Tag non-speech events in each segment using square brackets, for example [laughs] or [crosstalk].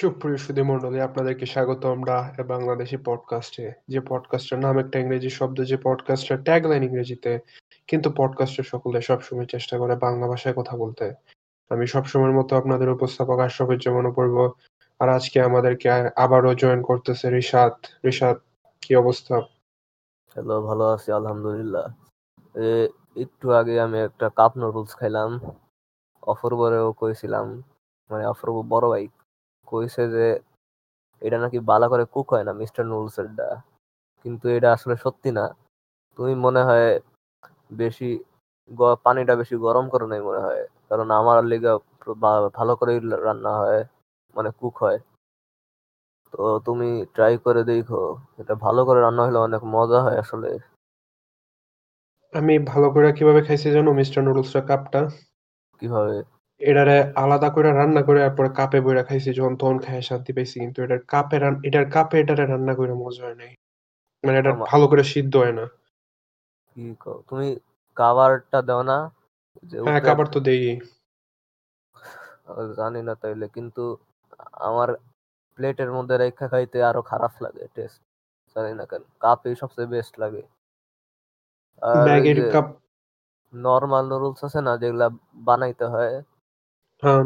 সুপ্রিয় সুধীমণ্ডলী আপনাদেরকে স্বাগত আমরা বাংলাদেশি পডকাস্টে যে পডকাস্টের নাম একটা ইংরেজি শব্দ, যে পডকাস্টের ট্যাগলাইন ইংরেজিতে, কিন্তু পডকাস্টের সকলে সবসময় চেষ্টা করে বাংলা ভাষায় কথা বলতে। আমি সবসময়ের মতো আপনাদের উপস্থাপক আশরাফুজ্জামান অপূর্ব আর আজকে আমাদেরকে আবারও জয়েন করতেছে রিশাদ। রিশাদ, কি অবস্থা? হ্যালো ভালো আছি, আলহামদুলিল্লাহ। একটু আগে আমি একটা কাপ নুডলস খাইলাম। অপূর্বরেও কইছিলাম মানে অপূর্ব বড় ভাই কইছে যে এটা নাকি বালা করে কুক হয় না মিস্টার নুডলস এরটা কিন্তু এটা আসলে সত্যি না। তুমি মনে হয় বেশি গ- পানিটা বেশি গরম করো নাই মনে হয়। কারণ আমার লিগা ভালো করে রান্না হয় মানে কুক হয়। তো তুমি ট্রাই করে দেখো এটা ভালো করে রান্না হলে অনেক মজা হয় আসলে। আমি ভালো করে কীভাবে খাইছি জানো মিস্টার নুডলসটা কাপটা? কীভাবে? এটারে আলাদা করে রান্না করে তারপরে কাপে বইরা খাইছি যখন তখন খাই শান্তি পাইছি কিন্তু এটার কাপে এটার কাপে এটারে রান্না করে মজা হয় নাই। মানে এটা ভালো করে সিদ্ধ হয় না। কি তুমি কাভারটা দাও না হ্যাঁ কাবার তো দেই। জানি না তাইলে কিন্তু আমার প্লেটের মধ্যে রেখা খাইতে আরও খারাপ লাগে টেস্ট। জানি না কেন কাপই সবচেয়ে বেস্ট লাগে। আর কাপ নর্মাল নুডলস আছে না যেগুলা বানাইতে হয় হ্যাঁ।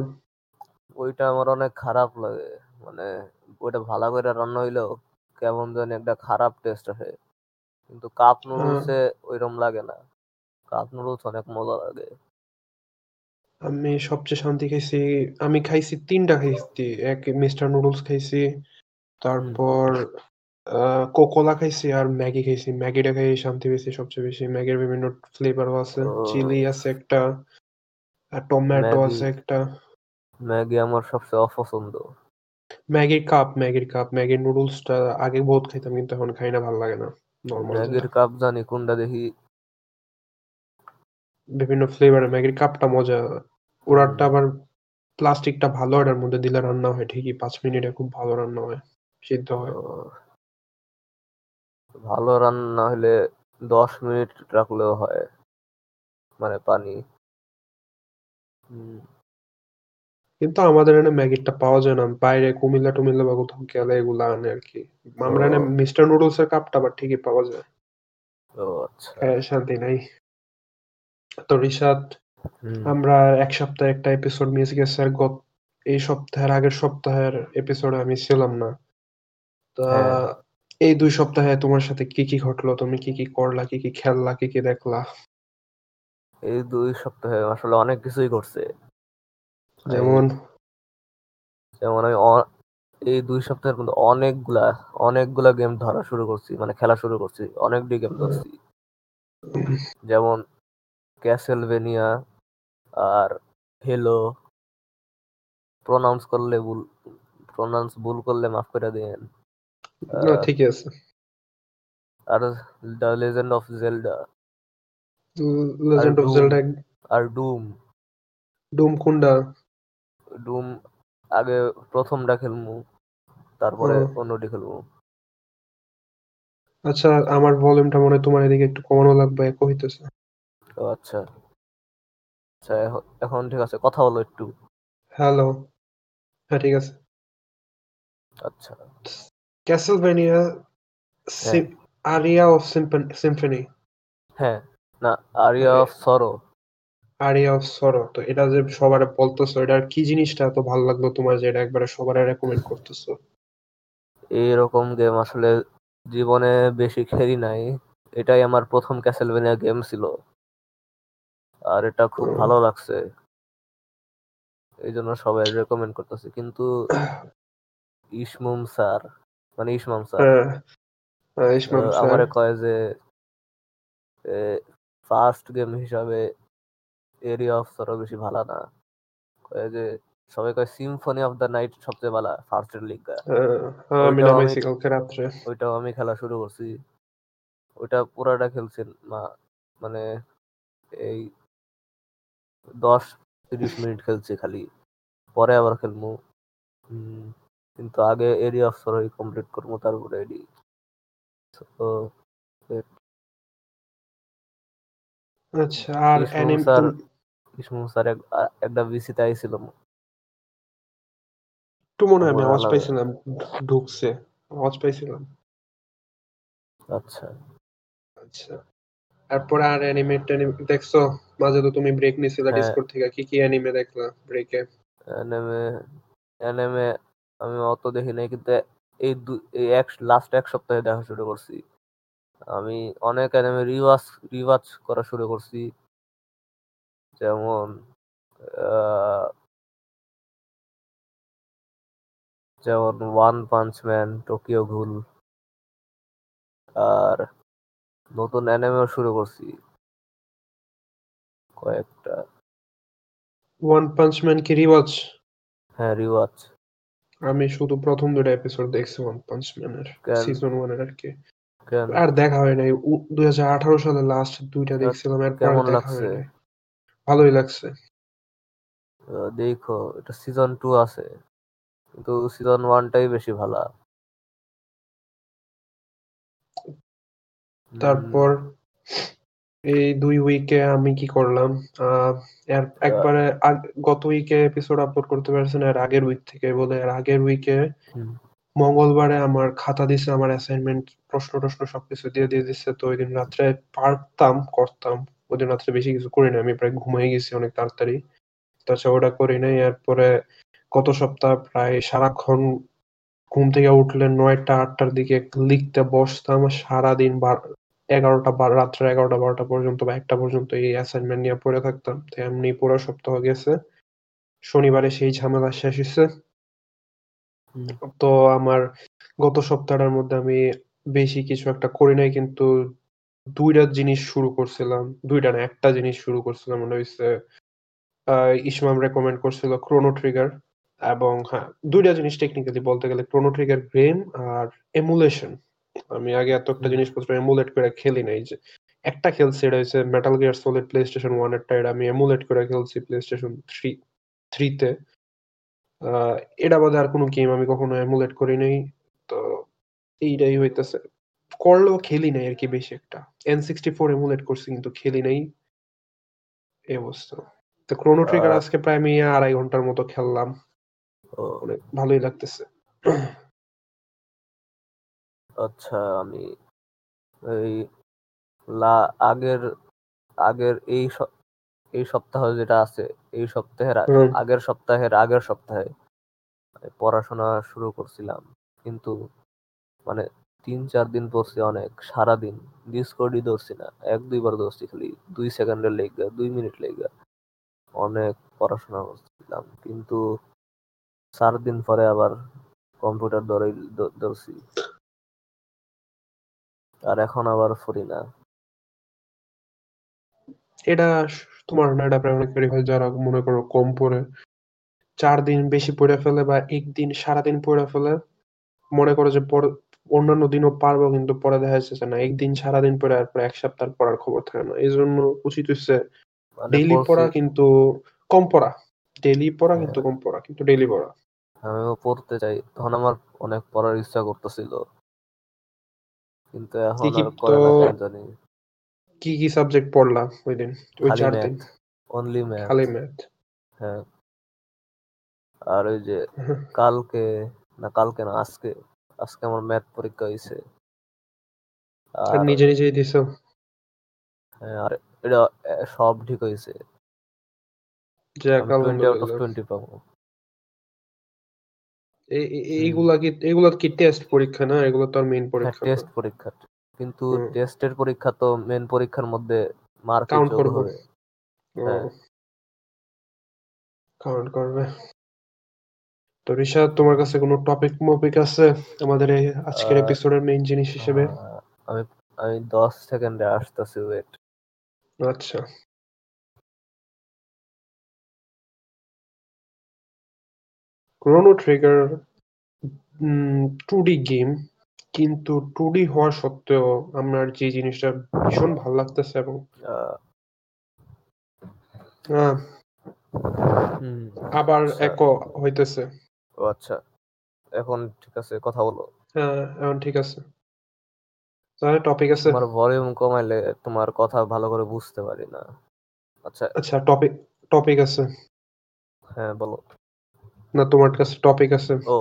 ওইটা আমার অনেক খারাপ লাগে। মানে ওইটা ভালো করে রান্না হইলেও কেমন জানি একটা খারাপ টেস্ট আসে। কিন্তু কাপ হ্যাঁ। নুডলসে ওইরকম লাগে না। কাপ নুডলস অনেক মজা লাগে। আমি সবচেয়ে শান্তি খাইছি আমি খাইছি তিনটা খাইছি। এক মিস্টার নুডলস খাইছি তারপর কোকোলা খাইছি আর ম্যাগি খাইছি। ম্যাগিটা খাই শান্তি পেয়েছি সবচেয়ে বেশি। ম্যাগির বিভিন্ন ফ্লেভারও আছে। ও। চিলি আছে একটা। আর টমেটো ম্যাগি। আছে একটা। ম্যাগি আমার সবচেয়ে অপছন্দ। ম্যাগির কাপ ম্যাগির কাপ ম্যাগির নুডলসটা আগে বহুত খাইতাম কিন্তু এখন খাই না ভালো লাগে না নর্মাল ম্যাগির কাপ জানি কোনটা দেখি? বিভিন্ন ফ্লেভারের ম্যাগির কাপটা মজা। ওরারটা আবার প্লাস্টিকটা ভালো এটার মধ্যে দিলে রান্না হয় ঠিকই পাঁচ মিনিটে খুব ভালো রান্না হয় সিদ্ধ হয়। ভালো রান্না হলে দশ মিনিট রাখলেও হয় মানে পানি। হুম, কিন্তু আমাদের এখানে ম্যাগিটা পাওয়া যায় না। বাইরে কুমিল্লা টুমিল্লা বা কোথাও গেলে এগুলা আনে আর কি। আমরা এখানে ও। মিস্টার নুডলস এর কাপটা আবার ঠিকই পাওয়া যায়। ও আচ্ছা। শান্তি নাই। তো রিশাদ হুম, আমরা এক সপ্তাহে একটা এপিসোড মিস গেছে আর গত এই সপ্তাহের আগের সপ্তাহের এপিসোডে আমি ছিলাম না। তা হ্যাঁ। এই দুই সপ্তাহে তোমার সাথে কি কি ঘটলো? তুমি কি কি করলা? কি কি খেললা? কি কি দেখলা? এই দুই সপ্তাহে আসলে অনেক কিছুই ঘটছে। যেমন? যেমন আমি এই দুই সপ্তাহের মধ্যে অনেকগুলা অনেকগুলা গেম ধরা শুরু করছি মানে খেলা শুরু করছি অনেকটি গেম ধরছি। যেমন ক্যাসেলভেনিয়া আর হেলো প্রনাউন্স করলে ভুল প্রনাউন্স ভুল করলে মাফ করে দেন ঠিকই আছে। আর the legend of Zelda legend of Zelda R Doom ডুম কুন্ডা ডুম আগে প্রথমটা খেলমু তারপরে। অন্যটি খেলমু আচ্ছা আমার ভলিউমটা মনে হয় তোমার এদিকে একটু কমানো লাগবে একো হইতেছে ও আচ্ছা। আচ্ছা এখ- এখন ঠিক আছে কথা বলো একটু। হ্যালো হ্যাঁ ঠিক আছে। আচ্ছা। ক্যাসেলভেনিয়া। আরিয়া অফ সিম্ফনি হ্যাঁ। না aria of sorrow aria of sorrow তো এটা যে সবার বলতেছো এটার কি জিনিসটা এত ভালো লাগল তোমার যে এটা একবারে সবার রেকমেন্ড করতেছো? এইরকম গেম আসলে জীবনে বেশি খেলি নাই। এটাই আমার প্রথম ক্যাসেলভেনিয়া গেম ছিল। আর এটা খুব ভালো লাগছে। এই জন্য সবাই রেকমেন্ড করতেছে। কিন্তু [coughs] ইসমুম স্যার মানে ইসমাম স্যার হ্যাঁ স্যার আমারে কয় যে ফার্স্ট গেম হিসাবে এরিয়া অফ সরো বেশি ভালো না। কয় যে সবাই কয় সিম্ফনি অফ দ্য নাইট সবচেয়ে ভালো ফার্স্ট এর লিগ আমি ওইটাও নামাইছি আমি- কালকে রাত্রে। ওইটাও আমি খেলা শুরু করছি। ওইটা পুরাটা খেলছি মা মানে এই দশ তিরিশ মিনিট খেলছি খালি। পরে আবার খেলব। হুম, কিন্তু আগে এরিয়া অফ সরোই কমপ্লিট করব তারপরে এডি। তো আচ্ছা আর অ্যানিম স্যার স্যার একটা বিসিতে আইছিল। একটু মনে হয় আমি আওয়াজ পাইছিলাম ঢুকছে আওয়াজ পাইছিলাম। আচ্ছা। আচ্ছা তারপরে আর অ্যানিমে দেখছ মাঝে তো তুমি ব্রেক নিছিলা হ্যাঁ। ডিসকর্ড থেকে কি কি অ্যানিমে দেখলা ব্রেকে অ্যানিমে অ্যানিমে আমি অত দেখি নাই কিন্তু এই লাস্ট এক সপ্তাহে দেখা শুরু করছি। আমি অনেক অ্যানিমে রিওয়াজ রিওয়াজ করা শুরু করছি। যেমন যেমন One Punch Man Tokyo Ghoul আর নতুন অ্যানিমেও শুরু করছি। কয়েকটা। ওয়ান পাঞ্চ ম্যান কি রিওয়াজ হ্যাঁ রিওয়াজ আমি শুধু প্রথম দুটো এপিসোড দেখছি ওয়ান পাঞ্চ ম্যানের সিজন ওয়ানের আর কি। আর দেখা হয় নাই। দুই হাজার আঠারো সালে লাস্ট দুইটা দেখছিলাম আর কেমন লাগছে? ভালোই লাগছে। দেখো এটা সিজন টু আছে। কিন্তু সিজন ওয়ানটাই বেশি ভালো। তারপর এই দুই উইকে আমি কি করলাম? একবারে গত উইকে এপিসোড আপলোড করতে পারছি না এর আগের উইক থেকে বলে এর আগের উইকে মঙ্গলবারে আমার খাতা দিছে, আমার অ্যাসাইনমেন্ট প্রশ্ন টশ্ন সবকিছু দিয়ে দিয়ে দিচ্ছে তো ওই দিন রাত্রে পারতাম, করতাম। ওই দিন রাত্রে বেশি কিছু করি না আমি প্রায় ঘুমাই গেছি অনেক তাড়াতাড়ি। তাছাড়া ওটা করি নাই, এরপরে গত সপ্তাহ প্রায় সারাক্ষণ ঘুম থেকে উঠলে নয়টা, আটটার দিকে লিখতে বসতাম। সারাদিন এগারোটা রাত্রে এগারোটা, বারোটা পর্যন্ত বা একটা পর্যন্ত এই অ্যাসাইনমেন্ট নিয়ে পড়ে থাকতাম। তো এমনি পুরো সপ্তাহ গেছে। শনিবারে সেই ঝামেলা শেষ হয়েছে তো আমার গত সপ্তাহটার মধ্যে আমি বেশি কিছু একটা করি নাই কিন্তু দুইটা জিনিস শুরু করছিলাম। দুইটা না একটা জিনিস শুরু করছিলাম মনে হয়েছে ইসমাম রেকমেন্ড করছিল ক্রোনো ট্রিগার এবং হ্যাঁ দুইটা জিনিস টেকনিক্যালি বলতে গেলে ক্রোনো ট্রিগার গেম আর এমুলেশন আমি আগে এত একটা জিনিসপত্র এমুলেট করে খেলি নাই যে একটা খেলছি এটা হচ্ছে Metal Gear Solid PlayStation one এরটা এটা আমি এমুলেট করে খেলছি প্লে স্টেশন থ্রি থ্রিতে এটা বাদে আর কোনো গেম আমি কখনো এমুলেট করি নাই। তো এইটাই হইতেছে। করলেও খেলি নাই আর কি বেশি একটা। এন সিক্সটি ফোর এমুলেট করছি কিন্তু খেলি নাই। এই অবস্থা। তো ক্রোনো ট্রিগার আজকে প্রায় আমি আড়াই ঘণ্টার মতো খেললাম। অনেক ভালোই লাগতেছে। আচ্ছা আমি এই লা আগের আগের এই এই সপ্তাহ যেটা আছে এই সপ্তাহের আগের সপ্তাহের আগের সপ্তাহে পড়াশোনা শুরু করছিলাম। কিন্তু মানে তিন চার দিন পড়ছি অনেক সারাদিন ডিসকর্ডই ধরছি না। এক দুইবার ধরছি খালি দুই সেকেন্ডের লেগা দুই মিনিট লেগা। অনেক পড়াশোনা করছিলাম। কিন্তু চার দিন পরে আবার কম্পিউটার ধরে ধরছি। আর এখন আবার ফুরি না। এটা তোমার না এটা প্রায় যারা মনে করো কম পড়ে চার দিন বেশি পড়ে ফেলে বা একদিন সারাদিন পড়ে ফেলে মনে করো যে অন্যান্য দিনও পারব কিন্তু পরে দেখা যাচ্ছে না একদিন সারাদিন পরে আর পরে এক সপ্তাহ পড়ার খবর থাকে না। এই জন্য উচিত হচ্ছে মানে ডেইলি পড়া কিন্তু কম পড়া। ডেইলি পড়া হ্যাঁ, কিন্তু কম পড়া কিন্তু ডেইলি পড়া। আমিও পড়তে চাই। তখন আমার অনেক পড়ার ইচ্ছা করতেছিল। কিন্তু এখন আর করে না জানি। কি কি সাবজেক্ট পড়লা ওই দিন ওই চার দিন অনলি ম্যাথ খালি ম্যাথ হ্যাঁ। আর ওই যে [laughs] কালকে না কালকে না আজকে আজকে আমার ম্যাথ পরীক্ষা হয়েছে আর নিজে নিজেই দিছো? হ্যাঁ, আর এটা সব ঠিক এই- এইগুলা কি এগুলা কি টেস্ট পরীক্ষা না? এগুলো তো আর মেইন হ্যাঁ পরীক্ষা টেস্ট পরীক্ষা। কিন্তু টেস্টের পরীক্ষা তো মেন পরীক্ষার মধ্যে মার্ক কাউন্ট করব। হবে। হ্যাঁ। কাউন্ট করবে। তো রিশাদ তোমার কাছে কোনো টপিক মপিক আছে? আমাদের এই আজকের এপিসোডের মেইন জিনিস হিসেবে? আমি আমি দশ সেকেন্ডে আসতেছি ওয়েট আচ্ছা। Chrono Trigger two D game কিন্তু টু ডি হওয়া সত্ত্বেও আমার যে জিনিসটা ভীষণ ভালো লাগতেছে এবং আবার আচ্ছা। একো হইতেছে। ও আচ্ছা। এখন ঠিক আছে কথা বলো। হ্যাঁ এখন ঠিক আছে। তাহলে টপিক আছে তোমার ভলিউম কমাইলে তোমার কথা ভালো করে বুঝতে পারি না। আচ্ছা। আচ্ছা টপিক টপিক আছে। হ্যাঁ বলো। না তোমার কাছে টপিক আছে। ও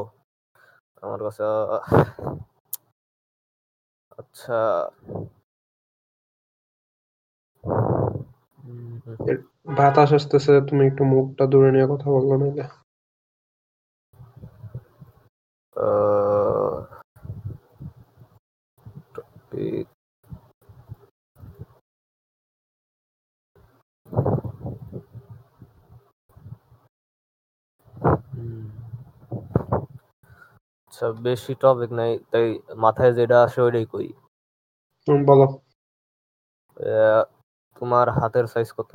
আমার কাছে আচ্ছা। বাতাস আসতেছে তুমি একটু মুখটা দূরে নিয়ে কথা বলল নাকি আহ, আচ্ছা বেশি টপিক নাই তাই মাথায় যেটা আসে ওইটাই কই বলো। তোমার হাতের সাইজ কত?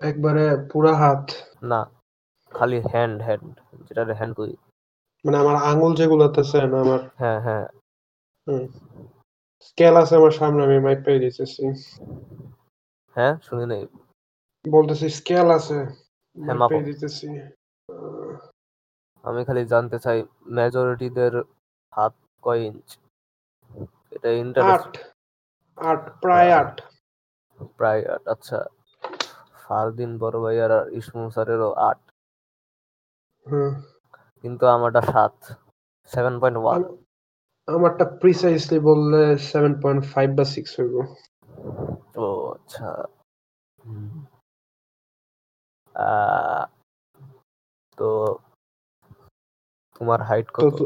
একবারে পুরা হাত। না খালি হ্যান্ড হ্যান্ড যেটা হ্যান্ড কই মানে আমার আঙ্গুল যেগুলোতে আছে না আমার। হ্যাঁ হ্যাঁ। স্কেল আছে আমার সামনে আমি মাইক পেয়ে দিতেছি। হ্যাঁ শুনি নাই। বলতেছি স্কেল আছে হ্যাঁ, মাপো। পেয়ে দিতেছি। আমি খালি জানতে চাই মেজরিটিদের হাত কয় ইঞ্চ এটা ইন্টারেস্ট আট। প্রায় আট। প্রায় আট আচ্ছা। ফারদিন বড় ভাই আর ইসমু স্যারেরও আট। হ্যাঁ কিন্তু আমারটা সাত। সেভেন পয়েন্ট ওয়ান আম- আমারটা প্রিসাইসলি বললে সেভেন পয়েন্ট ফাইভ বা সিক্স হইব। ও আচ্ছা। তো তোমার হাইট কত?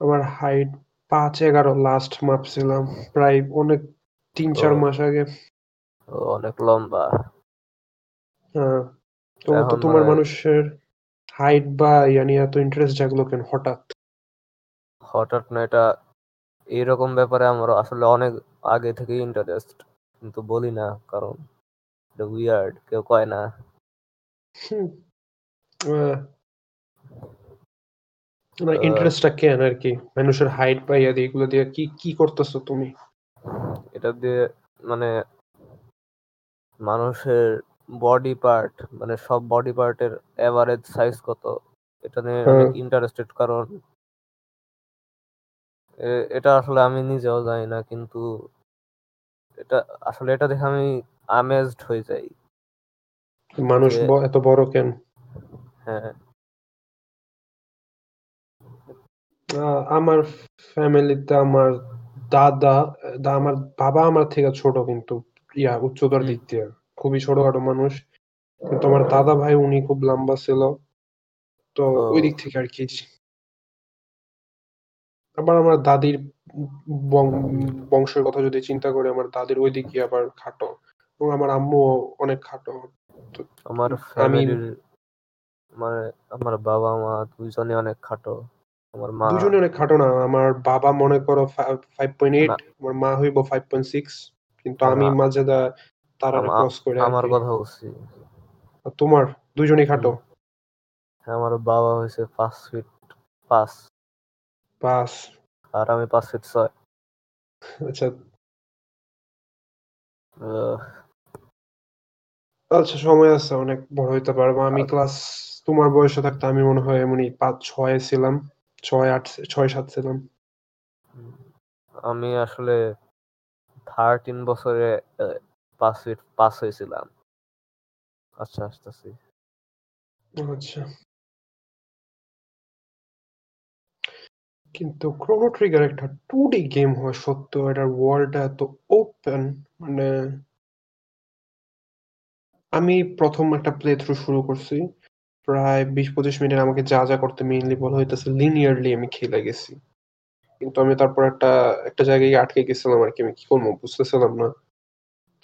আমার হাইট পাঁচ এগারো লাস্ট মাপছিলাম প্রায় অনেক তিন চার মাস আগে। অনেক লম্বা। হ্যাঁ তো তো তোমার মানে- মানুষের হাইট বা ইয়ানি এত ইন্টারেস্ট জাগলো কেন হঠাৎ? হঠাৎ না এটা এইরকম ব্যাপারে আমার আসলে অনেক আগে থেকেই ইন্টারেস্ট কিন্তু বলি না কারণ এটা উইয়ার্ড কেউ কয় না। আহ, ইন্টারেস্টটা কেন আর কি? মানুষের হাইট বা ইয়া দিয়ে এগুলো দিয়ে কি কি করতেছো তুমি? এটা দিয়ে মানে মানুষের বডি পার্ট মানে সব বডি পার্টের এভারেজ সাইজ কত? এটা নিয়ে হ্যাঁ। অনেক ইন্টারেস্টেড কারণ এটা আসলে আমি নিজেও জানি না কিন্তু এটা আসলে এটা দেখে আমি আমেজড হয়ে যাই। মানুষ এত বড় কেন? হ্যাঁ। আমার ফ্যামিলিতে আমার দাদা দা- আমার বাবা আমার থেকে ছোট কিন্তু ইয়া উচ্চতার দিক দিয়ে। খুবই ছোটখাটো মানুষ। কিন্তু আমার দাদা ভাই উনি খুব লম্বা ছিল। তো ওই দিক থেকে আর কি। আবার আমার দাদির বং- বংশের কথা যদি চিন্তা করি আমার দাদির ওই দিকে আবার খাটো। এবং আমার আম্মু অনেক খাটো। আমার আমি- ফ্যামিলির মানে আমার বাবা মা দুইজনে অনেক খাটো। আমার মা দুজনে অনেক খাটো না আমার বাবা মনে করো ফাইভ পয়েন্ট এইট না। আমার মা হইব ফাইভ পয়েন্ট সিক্স কিন্তু আমি মাঝে দা তারা ক্রস করে আমার কথা বলছি তোমার? দুজনেই খাটো? হ্যাঁ, আমার বাবা হয়েছে পাঁচ ফিট পাঁচ। বাস আর আমি পাঁচ ফিট ছয়। আচ্ছা। আহ, আচ্ছা সময় আছে অনেক বড় হইতে পারব। আমি আচ্ছা। ক্লাস তোমার বয়সে থাকতে আমি মনে হয় এমনই পাঁচ ছয় ছিলাম। ছয় আট ছয় সাত ছিলাম আমি আসলে থার্টিন বছরে ফিট পাস হয়েছিলাম। আচ্ছা আসতেছি। আচ্ছা। কিন্তু ক্রোনো ট্রিগার একটা টু ডি গেম হওয়া সত্ত্বেও এটার ওয়ার্ল্ডটা এত ওপেন মানে আমি প্রথম একটা প্লে থ্রু শুরু করছি। প্রায় বিশ পঁচিশ মিনিট আমাকে যা যা করতে মেইনলি বলা হইতেছে লিনিয়ারলি আমি খেলে গেছি। কিন্তু আমি তারপর একটা একটা জায়গায় আটকে গেছিলাম আর কি, আমি কি করব বুঝতেছিলাম না।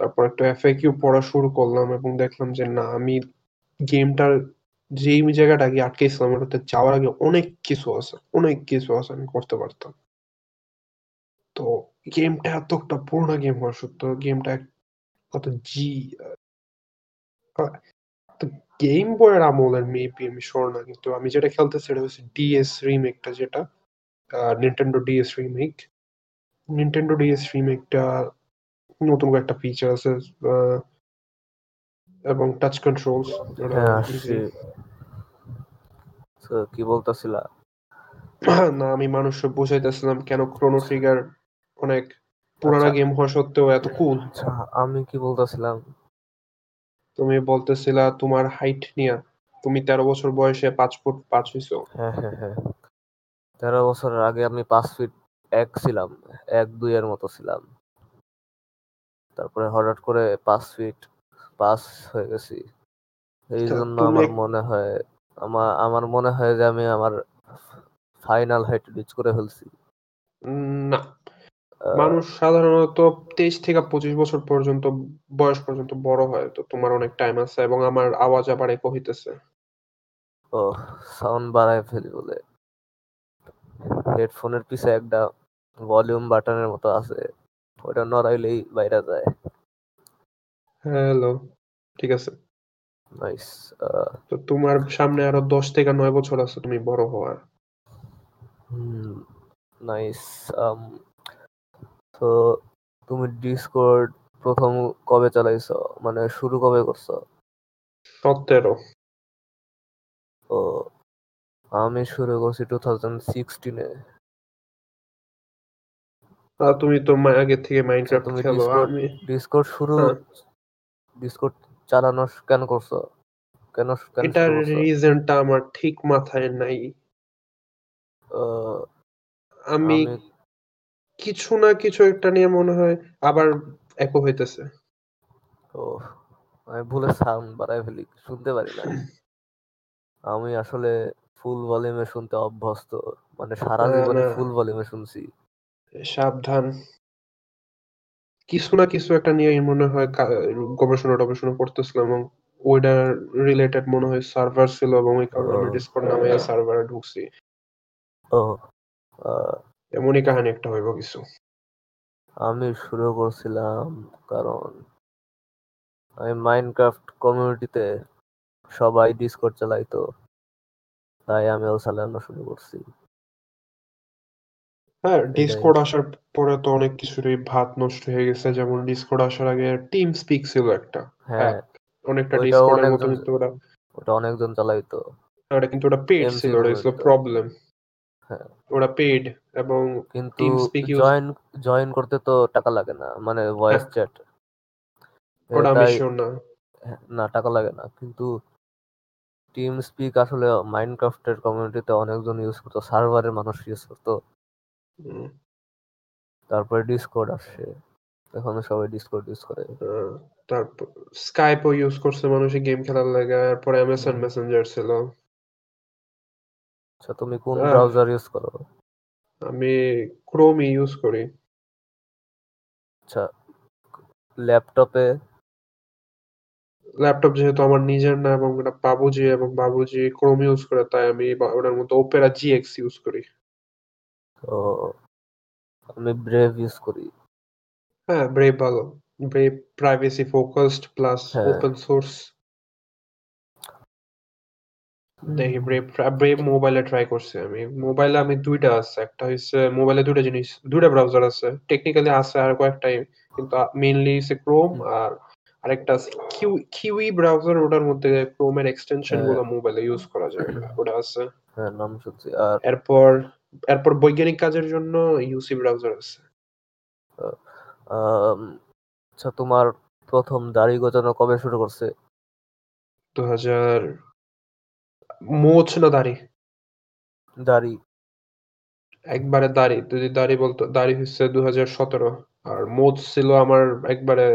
তারপর একটা এফএকিউ পড়া শুরু করলাম এবং দেখলাম যে না, আমি গেমটার যেই জায়গাটা আগে আটকেছিলাম ওটাতে যাওয়ার আগে অনেক কিছু আছে, অনেক কিছু আছে, আমি করতে পারতাম। তো গেমটা এত একটা পুরোনো গেম হওয়া সত্ত্বেও গেমটা কত জি গেম বয়ের আমলের মেবি আমি শিওর না কিন্তু আমি যেটা খেলতেছি সেটা হচ্ছে ডিএস রিমেকটা যেটা Nintendo DS remake Nintendo DS রিমেকটা নতুন একটা ফিচার আছে এবং টাচ কন্ট্রোলস হ্যাঁ কি বলতেছিলা? না আমি মানুষকে বুঝাইতেছিলাম কেন ক্রোনো ট্রিগার অনেক পুরানা আচ্ছা। গেম হওয়া সত্ত্বেও এত কুল আচ্ছা আমি কি বলতেছিলাম? তুমি বলতেছিলা তোমার হাইট নিয়ে। তুমি তেরো বছর বয়সে পাঁচ ফুট পাঁচ হইছো। হ্যাঁ হ্যাঁ হ্যাঁ। তেরো বছরের আগে আমি পাঁচ ফিট এক ছিলাম এক দুই এর মতো ছিলাম। তারপরে হঠাৎ করে পাঁচ ফিট পাঁচ হয়ে গেছি। এই জন্য তুমি আমার মনে হয় আমার আমার মনে হয় যে আমি আমার ফাইনাল হাইট রিচ করে ফেলছি। না। মানুষ সাধারণত তেইশ থেকে পঁচিশ বছর পর্যন্ত বয়স পর্যন্ত বড় হয় তো তোমার অনেক টাইম আছে এবং আমার আওয়াজ আবার এক হইতেছে। ও সাউন্ড বাড়ায় ফেলি বলে। হেডফোনের পিছে একটা ভলিউম বাটনের মতো আছে ওটা নড়াইলেই বাইরে যায়। হ্যালো ঠিক আছে। নাইস তো তোমার সামনে আরও দশ থেকে নয় বছর আছে তুমি বড় হওয়ার। নাইস তো তুমি ডিসকর্ড প্রথম কবে চালাইছো? মানে শুরু কবে করছ? সতেরো। ও আমি শুরু করছি টু থাউজেন্ড সিক্সটিনে আর তুমি তো আগে থেকে মাইনক্রাফট খেলো আমি ডিসকর্ড শুরু হ্যাঁ। ডিসকর্ড চালানো কেন করছ? কেন এটার রিজনটা আমার ঠিক মাথায় নাই। আমি কিছু না কিছু একটা নিয়ে মনে হয় আবার একো হইতেছে। ও আমি ভুলে সাউন্ড বাড়াই ফেলি শুনতে পারি না। [clears throat] আমি আসলে ফুল ভলিউমে শুনতে অভ্যস্ত মানে সারা জীবনে ফুল ভলিউমে শুনছি। সাবধান। কিছু না কিছু একটা নিয়ে মনে হয় গবেষণা টবেষণা করতেছিলাম এবং ওইটার রিলেটেড মনে হয় সার্ভার ছিল এবং ওই কারণে আমি ডিসকর্ড নামে সার্ভারে ঢুকছি। ও এমনই কাহিনী একটা হইব কিছু। আমি শুরু করছিলাম কারণ আমি মাইনক্রাফট কমিউনিটিতে সবাই ডিসকর্ড চালাইতো তাই আমিও চালানো শুরু করছি। হ্যাঁ। ডিসকর্ড আসার পরে তো অনেক কিছুরই ভাত নষ্ট হয়ে গেছে যেমন ডিসকর্ড আসার আগে টিম স্পিক ছিল একটা হ্যাঁ অনেকটা ডিসকর্ডের মতো ওটা ওটা অনেকজন চালাইতো। ওটা কিন্তু ওটা পেড ছিল ওটা ছিল প্রবলেম হ্যাঁ। ওটা পেড এবং কিন্তু জয়েন জয়েন করতে তো টাকা লাগে না মানে ভয়েস হ্যাঁ। চ্যাট ওটা আমি না। না টাকা লাগে না। কিন্তু টিম স্পিক আসলে মাইনক্রাফটের কমিউনিটিতে অনেকজন ইউজ করতো সার্ভারের মানুষ ইউজ করতো। তারপরে ডিসকর্ড আসছে এখন সবাই ডিসকর্ড ইউজ করে। আহ, তারপর স্কাইপও ইউজ করছে মানুষে গেম খেলার লাগে এমএসএন হুম। মেসেঞ্জার ছিল। আচ্ছা তুমি কোন। ব্রাউজার ইউজ করো? আমি ক্রোম ইউজ করি। আচ্ছা ল্যাপটপে ল্যাপটপ যেহেতু আমার নিজের না এবং এটা বাবুজি এবং বাবুজি ক্রোম ইউজ করে তাই আমি বা- ওটার মধ্যে ওপেরা জিএক্স ইউজ করি। তো আমি ব্রেভ ইউজ করি। হ্যাঁ ব্রেভ ভালো। ব্রেভ প্রাইভেসি ফোকাসড প্লাস হ্যাঁ। ওপেন সোর্স দেখি ব্রেভ ব্রেভ মোবাইলে ট্রাই করছি আমি। মোবাইলে আমি দুইটা আছে। একটা হচ্ছে মোবাইলে দুইটা জিনিস দুইটা ব্রাউজার আছে। টেকনিক্যালি আছে আর কয়েকটাই কিন্তু মেইনলি হচ্ছে ক্রোম। আর আরেকটা আছে কিউ কিউই ব্রাউজার ওটার মধ্যে ক্রোমের এক্সটেনশনগুলো হ্যাঁ। মোবাইলে ইউজ করা যায়। ওটা- আছে। হ্যাঁ নাম শুনছি। আর এরপর এরপর বৈজ্ঞানিক কাজের জন্য ইউসি ব্রাউজার আছে। আচ্ছা তোমার প্রথম দাড়ি গজানো কবে শুরু করছে? দু হাজার মোচ না দাড়ি। দাড়ি। একবারে দাড়ি যদি দাড়ি বলতো দাড়ি হচ্ছে দু হাজার সতেরো। আর মোচ ছিল আমার একবারে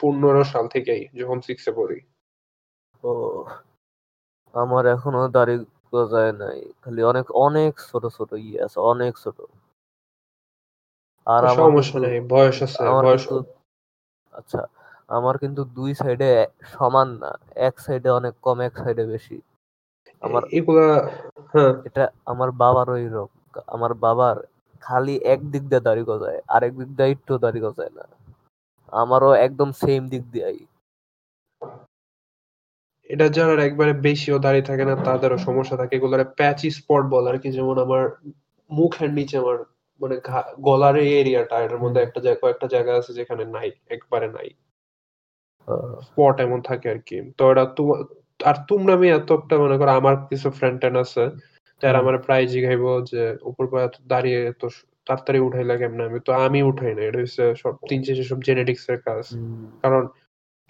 পনেরো সাল থেকেই যখন সিক্সে পড়ি। ও আমার এখনও দাড়ি গজায় নাই। খালি অনেক অনেক ছোট ছোট ইয়ে আছে অনেক ছোট। আর আমার সমস্যা নেই বয়স আছে বয়স আচ্ছা আমার কিন্তু দুই সাইডে সমান না এক সাইডে অনেক কম এক সাইডে বেশি। আমার এগুলা হ্যাঁ। এটা আমার বাবারও এইরকম আমার বাবার খালি এক দিক দিয়ে দাড়ি গজায় আরেক দিক দিয়ে একটু দাড়ি গজায় না। আমারও একদম সেম দিক দিয়েই। এটা যারা একবারে বেশিও দাঁড়িয়ে থাকে না তাদেরও সমস্যা থাকে। এগুলোর প্যাচি স্পট বলে আর কি যেমন আমার মুখের নিচে আমার মানে গলার এই এরিয়াটা এটার মধ্যে একটা জায়গা কয়েকটা জায়গা আছে যেখানে নাই একবারে নাই। স্পট এমন থাকে আর কি। তো এটা আর তোমরা আমি এতটা মনে করো আমার কিছু ফ্রেন্ড টেন আছে তারা আমার প্রায় জিগাইবো যে উপর পা দাঁড়িয়ে এত তাড়াতাড়ি উঠাইলা কেমনে আমি? তো আমি উঠাই না এটা হচ্ছে সব তিন শেষে সব জেনেটিক্স এর কাজ। কারণ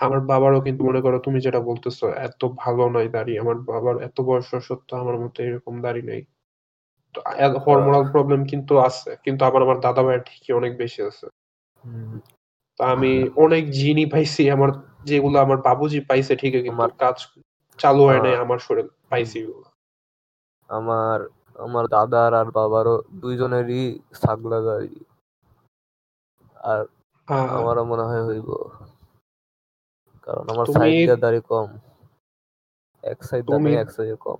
আমার বাবারও কিন্তু মনে করো তুমি যেটা বলতেছো এত ভালো নয় দাড়ি আমার বাবার এত বয়স সত্য আমার মতো এরকম দাড়ি নেই। তো হরমোনাল প্রবলেম কিন্তু আছে কিন্তু আবার আমার দাদা ভাইয়ের ঠিকই অনেক বেশি আছে। তো আমি অনেক জিনই পাইছি আমার যেগুলো আমার বাবুজি পাইছে ঠিকই কিন্তু আমার- কাজ চালু হয় নাই আমার শরীর পাইছি। আমার আমার দাদার আর বাবারও দুইজনেরই ছাগলা গাড়ি আর আমারও মনে হয় হইব। কারণ আমার সাইড দাড়ি কম। এক সাইড তুমি- এক সাইডে কম।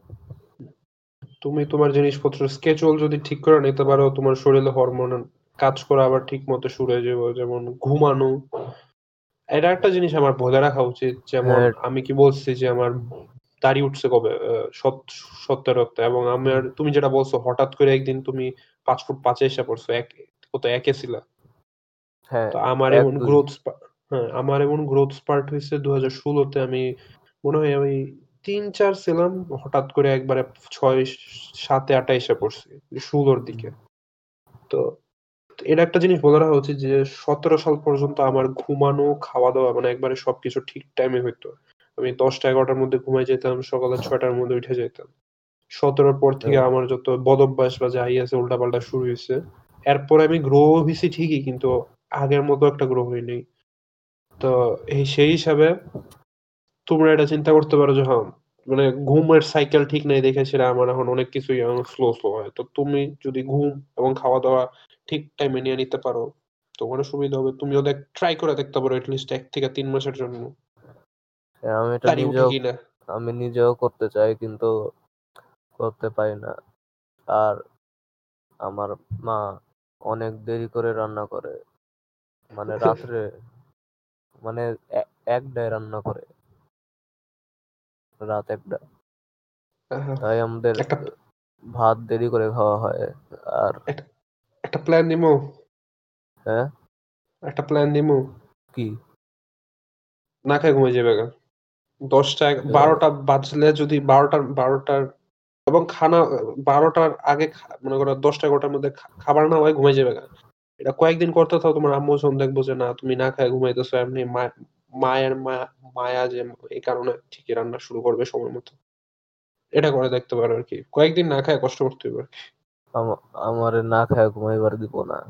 তুমি তোমার জিনিসপত্র স্কেচুয়াল যদি ঠিক করে নিতে পারো তোমার শরীরে হরমোন কাজ করা আবার ঠিক মতো শুরু হয়ে যাবে। যেমন ঘুমানো এটা একটা জিনিস আমার বলে রাখা উচিত যেমন হ্যাঁ। আমি কি বলছি যে আমার দাড়ি উঠছে কবে আহ, সত- সতেরোতে এবং আমার তুমি যেটা বলছো হঠাৎ করে একদিন তুমি পাঁচ ফুট পাঁচে এসে পড়ছো এক কত একে ছিলা হ্যাঁ তো আমার এমন। গ্রোথ হ্যাঁ আমার এমন গ্রোথ স্পার্ট হয়েছে দু হাজার ষোলোতে আমি মনে হয় আমি তিন চার ছিলাম হঠাৎ করে একবারে ছয় সাতে আটে এসে পড়ছি ষোলোর দিকে তো এটা একটা জিনিস বলে রাখা উচিত যে সতেরো সাল পর্যন্ত আমার ঘুমানো খাওয়া দাওয়া মানে একবারে সবকিছু ঠিক টাইমে হইতো। আমি দশটা এগারোটার মধ্যে ঘুমাই যেতাম সকালে ছয়টার মধ্যে উঠে যেতাম। সতেরোর পর থেকে হ্যাঁ। আমার যত বদভ্যাস বা যাই আছে উল্টাপাল্টা শুরু হয়েছে এরপর আমি গ্রো হয়েছি ঠিকই কিন্তু আগের মতো একটা গ্রো হয়নি। তো এই সেই হিসাবে তোমরা এটা চিন্তা করতে পারো যে হ্যাঁ মানে ঘুমের সাইকেল ঠিক নাই দেখে সেটা আমার এখন অনেক কিছুই স্লো স্লো হয়। তো তুমি যদি ঘুম এবং খাওয়া দাওয়া ঠিক টাইমে নিয়ে নিতে পারো তোমারও সুবিধা হবে। তুমিও দেখ ট্রাই করে দেখতে পারো এটলিস্ট এক থেকে তিন মাসের জন্য। আমি এটা নিজেও আমি নিজেও করতে চাই কিন্তু করতে পারি না। আর আমার মা অনেক দেরি করে রান্না করে। মানে [laughs] রাত্রে মানে এক একটায় রান্না করে। রাত একটা। তাই আমাদের ভাত দেরি করে খাওয়া হয় আর একটা প্ল্যান দিমো হ্যাঁ? একটা প্ল্যান দিমো কি? না খাই ঘুমিয়ে যাবে গা দশটা বারোটা বাজলে যদি বারোটার বারোটার এবং খানা বারোটার আগে মনে করো দশটা এগারোটার মধ্যে খাবার না হয় ঘুমিয়ে যাবে এটা কয়েকদিন করতে থাকো তোমার আম্মু যখন দেখব যে না তুমি না খায় ঘুমাইতেছো এমনি মা- মায়ের মায়া মায়া যে এই কারণে ঠিকই রান্না শুরু করবে সময় মতো। এটা করে দেখতে পারো আর কি। কয়েকদিন না খায় কষ্ট করতে হবে আম- আমারে না খায় ঘুমাইবার দিব না।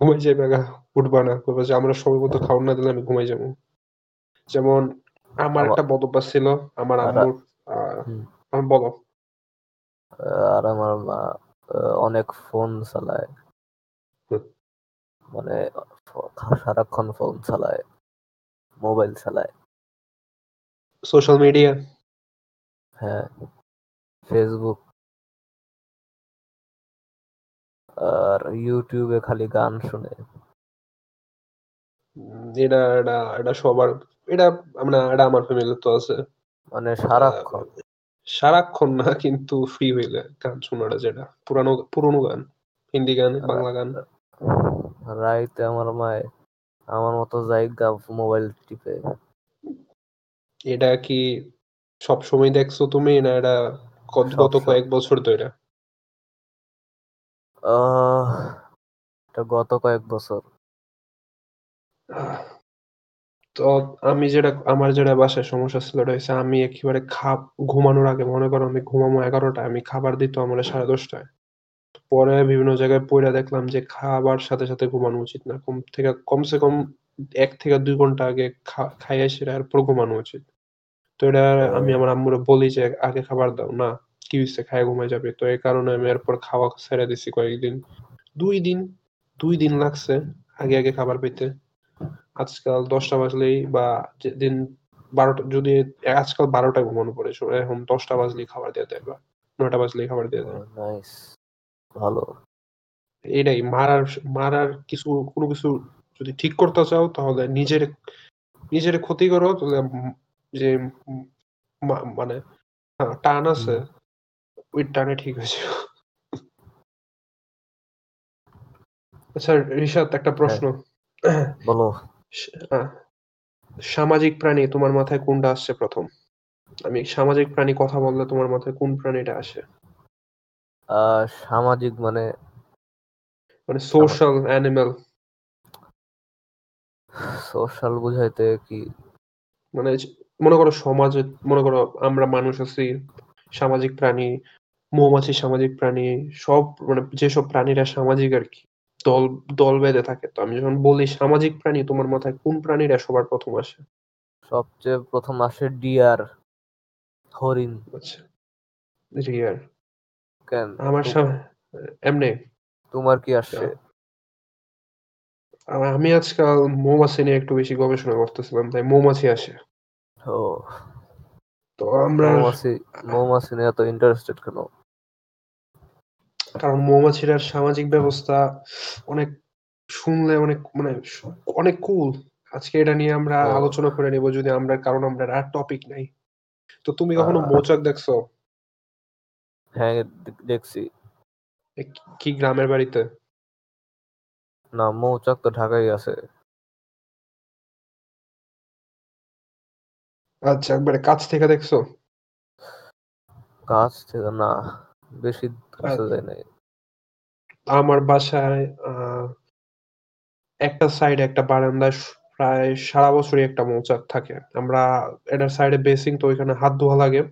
ঘুমাই যাবে গা উঠবা না। বলবে যে আমরা সময় মতো খাওয়ার না দিলে আমি ঘুমাই যাব। যেমন আমার একটা বদভ্যাস ছিল আমার আর- আম্মুর আহ, বলো আর আমার মা অনেক ফোন চালায়। মানে সারাক্ষণ ফোন চালায়। মোবাইল চালায়। সোশ্যাল মিডিয়া হ্যাঁ ফেসবুক আর ইউটিউবে খালি গান শুনে। এটা এটা এটা সবার এটা আমরা এটা আমার ফ্যামিলি তো আছে। মানে সারাক্ষণ। সারাক্ষণ না কিন্তু ফ্রি হইলে গান শোনাটা যেটা। পুরানো পুরোনো গান হিন্দি গান বাংলা গান। রাইতে আমার মায় আমার মতো জায়গা মোবাইল টিপে। এটা কি সব সময় দেখছ তুমি না এটা কত- গত কয়েক বছর ধরে? আহ এটা গত কয়েক বছর। তো আমি যেটা আমার যেটা বাসায় সমস্যা ছিল এটা হচ্ছে আমি একেবারে খাপ ঘুমানোর আগে মনে করো আমি ঘুমাবো এগারোটায় আমি খাবার দিত আমার সাড়ে দশটায়। পরে বিভিন্ন জায়গায় পড়ে দেখলাম যে খাবার সাথে সাথে ঘুমানো উচিত না। কম থেকে, কমসে কম এক থেকে দুই ঘণ্টা আগে খা- খাইয়ে সেরে এরপর ঘুমানো উচিত। তো এটা আমি আমার আম্মুরে বলি যে, আগে খাবার দাও। না, কি হয়েছে খায় ঘুমাই যাবে? তো এই কারণে আমি এরপর খাওয়া ছেড়ে দিছি কয়েকদিন। দুই দিন দুই দিন লাগছে আগে আগে খাবার পেতে। আজকাল দশটা বাজলেই বা যেদিন বারোটা, যদি আজকাল বারোটায় ঘুমানো পড়ে এখন দশটা বাজলেই খাবার দিয়ে দেয় বা নয়টা বাজলেই খাবার দিয়ে দেয় ভালো। এটাই মারার মারার কিছু কোনো কিছু যদি ঠিক করতে চাও তাহলে নিজের নিজের ক্ষতি করো তাহলে যে মানে হ্যাঁ, টান আছে ওই টানে ঠিক হয়েছে আচ্ছা রিশাদ একটা প্রশ্ন। বলো। সামাজিক প্রাণী তোমার মাথায় কোনটা আসছে প্রথম? আমি সামাজিক প্রাণী কথা বললে তোমার মাথায় কোন প্রাণীটা আসে? সামাজিক মানে মানে সোশ্যাল অ্যানিমেল সোশ্যাল বুঝাইতে কি? মানে মনে করো সমাজে মনে করো আমরা মানুষ আছি সামাজিক প্রাণী মৌমাছি সামাজিক প্রাণী সব মানে যেসব প্রাণীরা সামাজিক আর কি দল দল বেঁধে থাকে। তো আমি যখন বলি সামাজিক প্রাণী তোমার মাথায় কোন প্রাণীরা সবার প্রথম আসে? সবচেয়ে প্রথম আসে ডিয়ার হরিণ। আচ্ছা রিয়ার কেন? আমার সামনে এমনি। তোমার কি আসছে? আমি আজকাল মৌমাছি নিয়ে একটু বেশি গবেষণা করতেছিলাম তাই মৌমাছি আসে। ও। তো আমরা মৌমাছি মৌমাছি নিয়ে এত ইন্টারেস্টেড কেন? কারণ মৌমাছির সামাজিক ব্যবস্থা অনেক শুনলে অনেক মানে অনেক কুল আজকে এটা নিয়ে আমরা আলোচনা করে নেব যদি আমরা কারণ আমরা আর টপিক নাই। তো তুমি কখনো মৌচাক দেখছ? হ্যাঁ দেখছি। কি- গ্রামের বাড়িতে? না মৌচাক তো ঢাকায় আছে। আচ্ছা একবারে কাছ থেকে দেখছ? কাছ থেকে না বেশি কাছে আচ্ছা। যায় নাই। আমার বাসায় একটা সাইডে একটা বারান্দায় প্রায় সারা বছরই একটা মৌচাক থাকে। আমরা এটার সাইডে বেসিং তো ওইখানে হাত ধোয়া লাগে।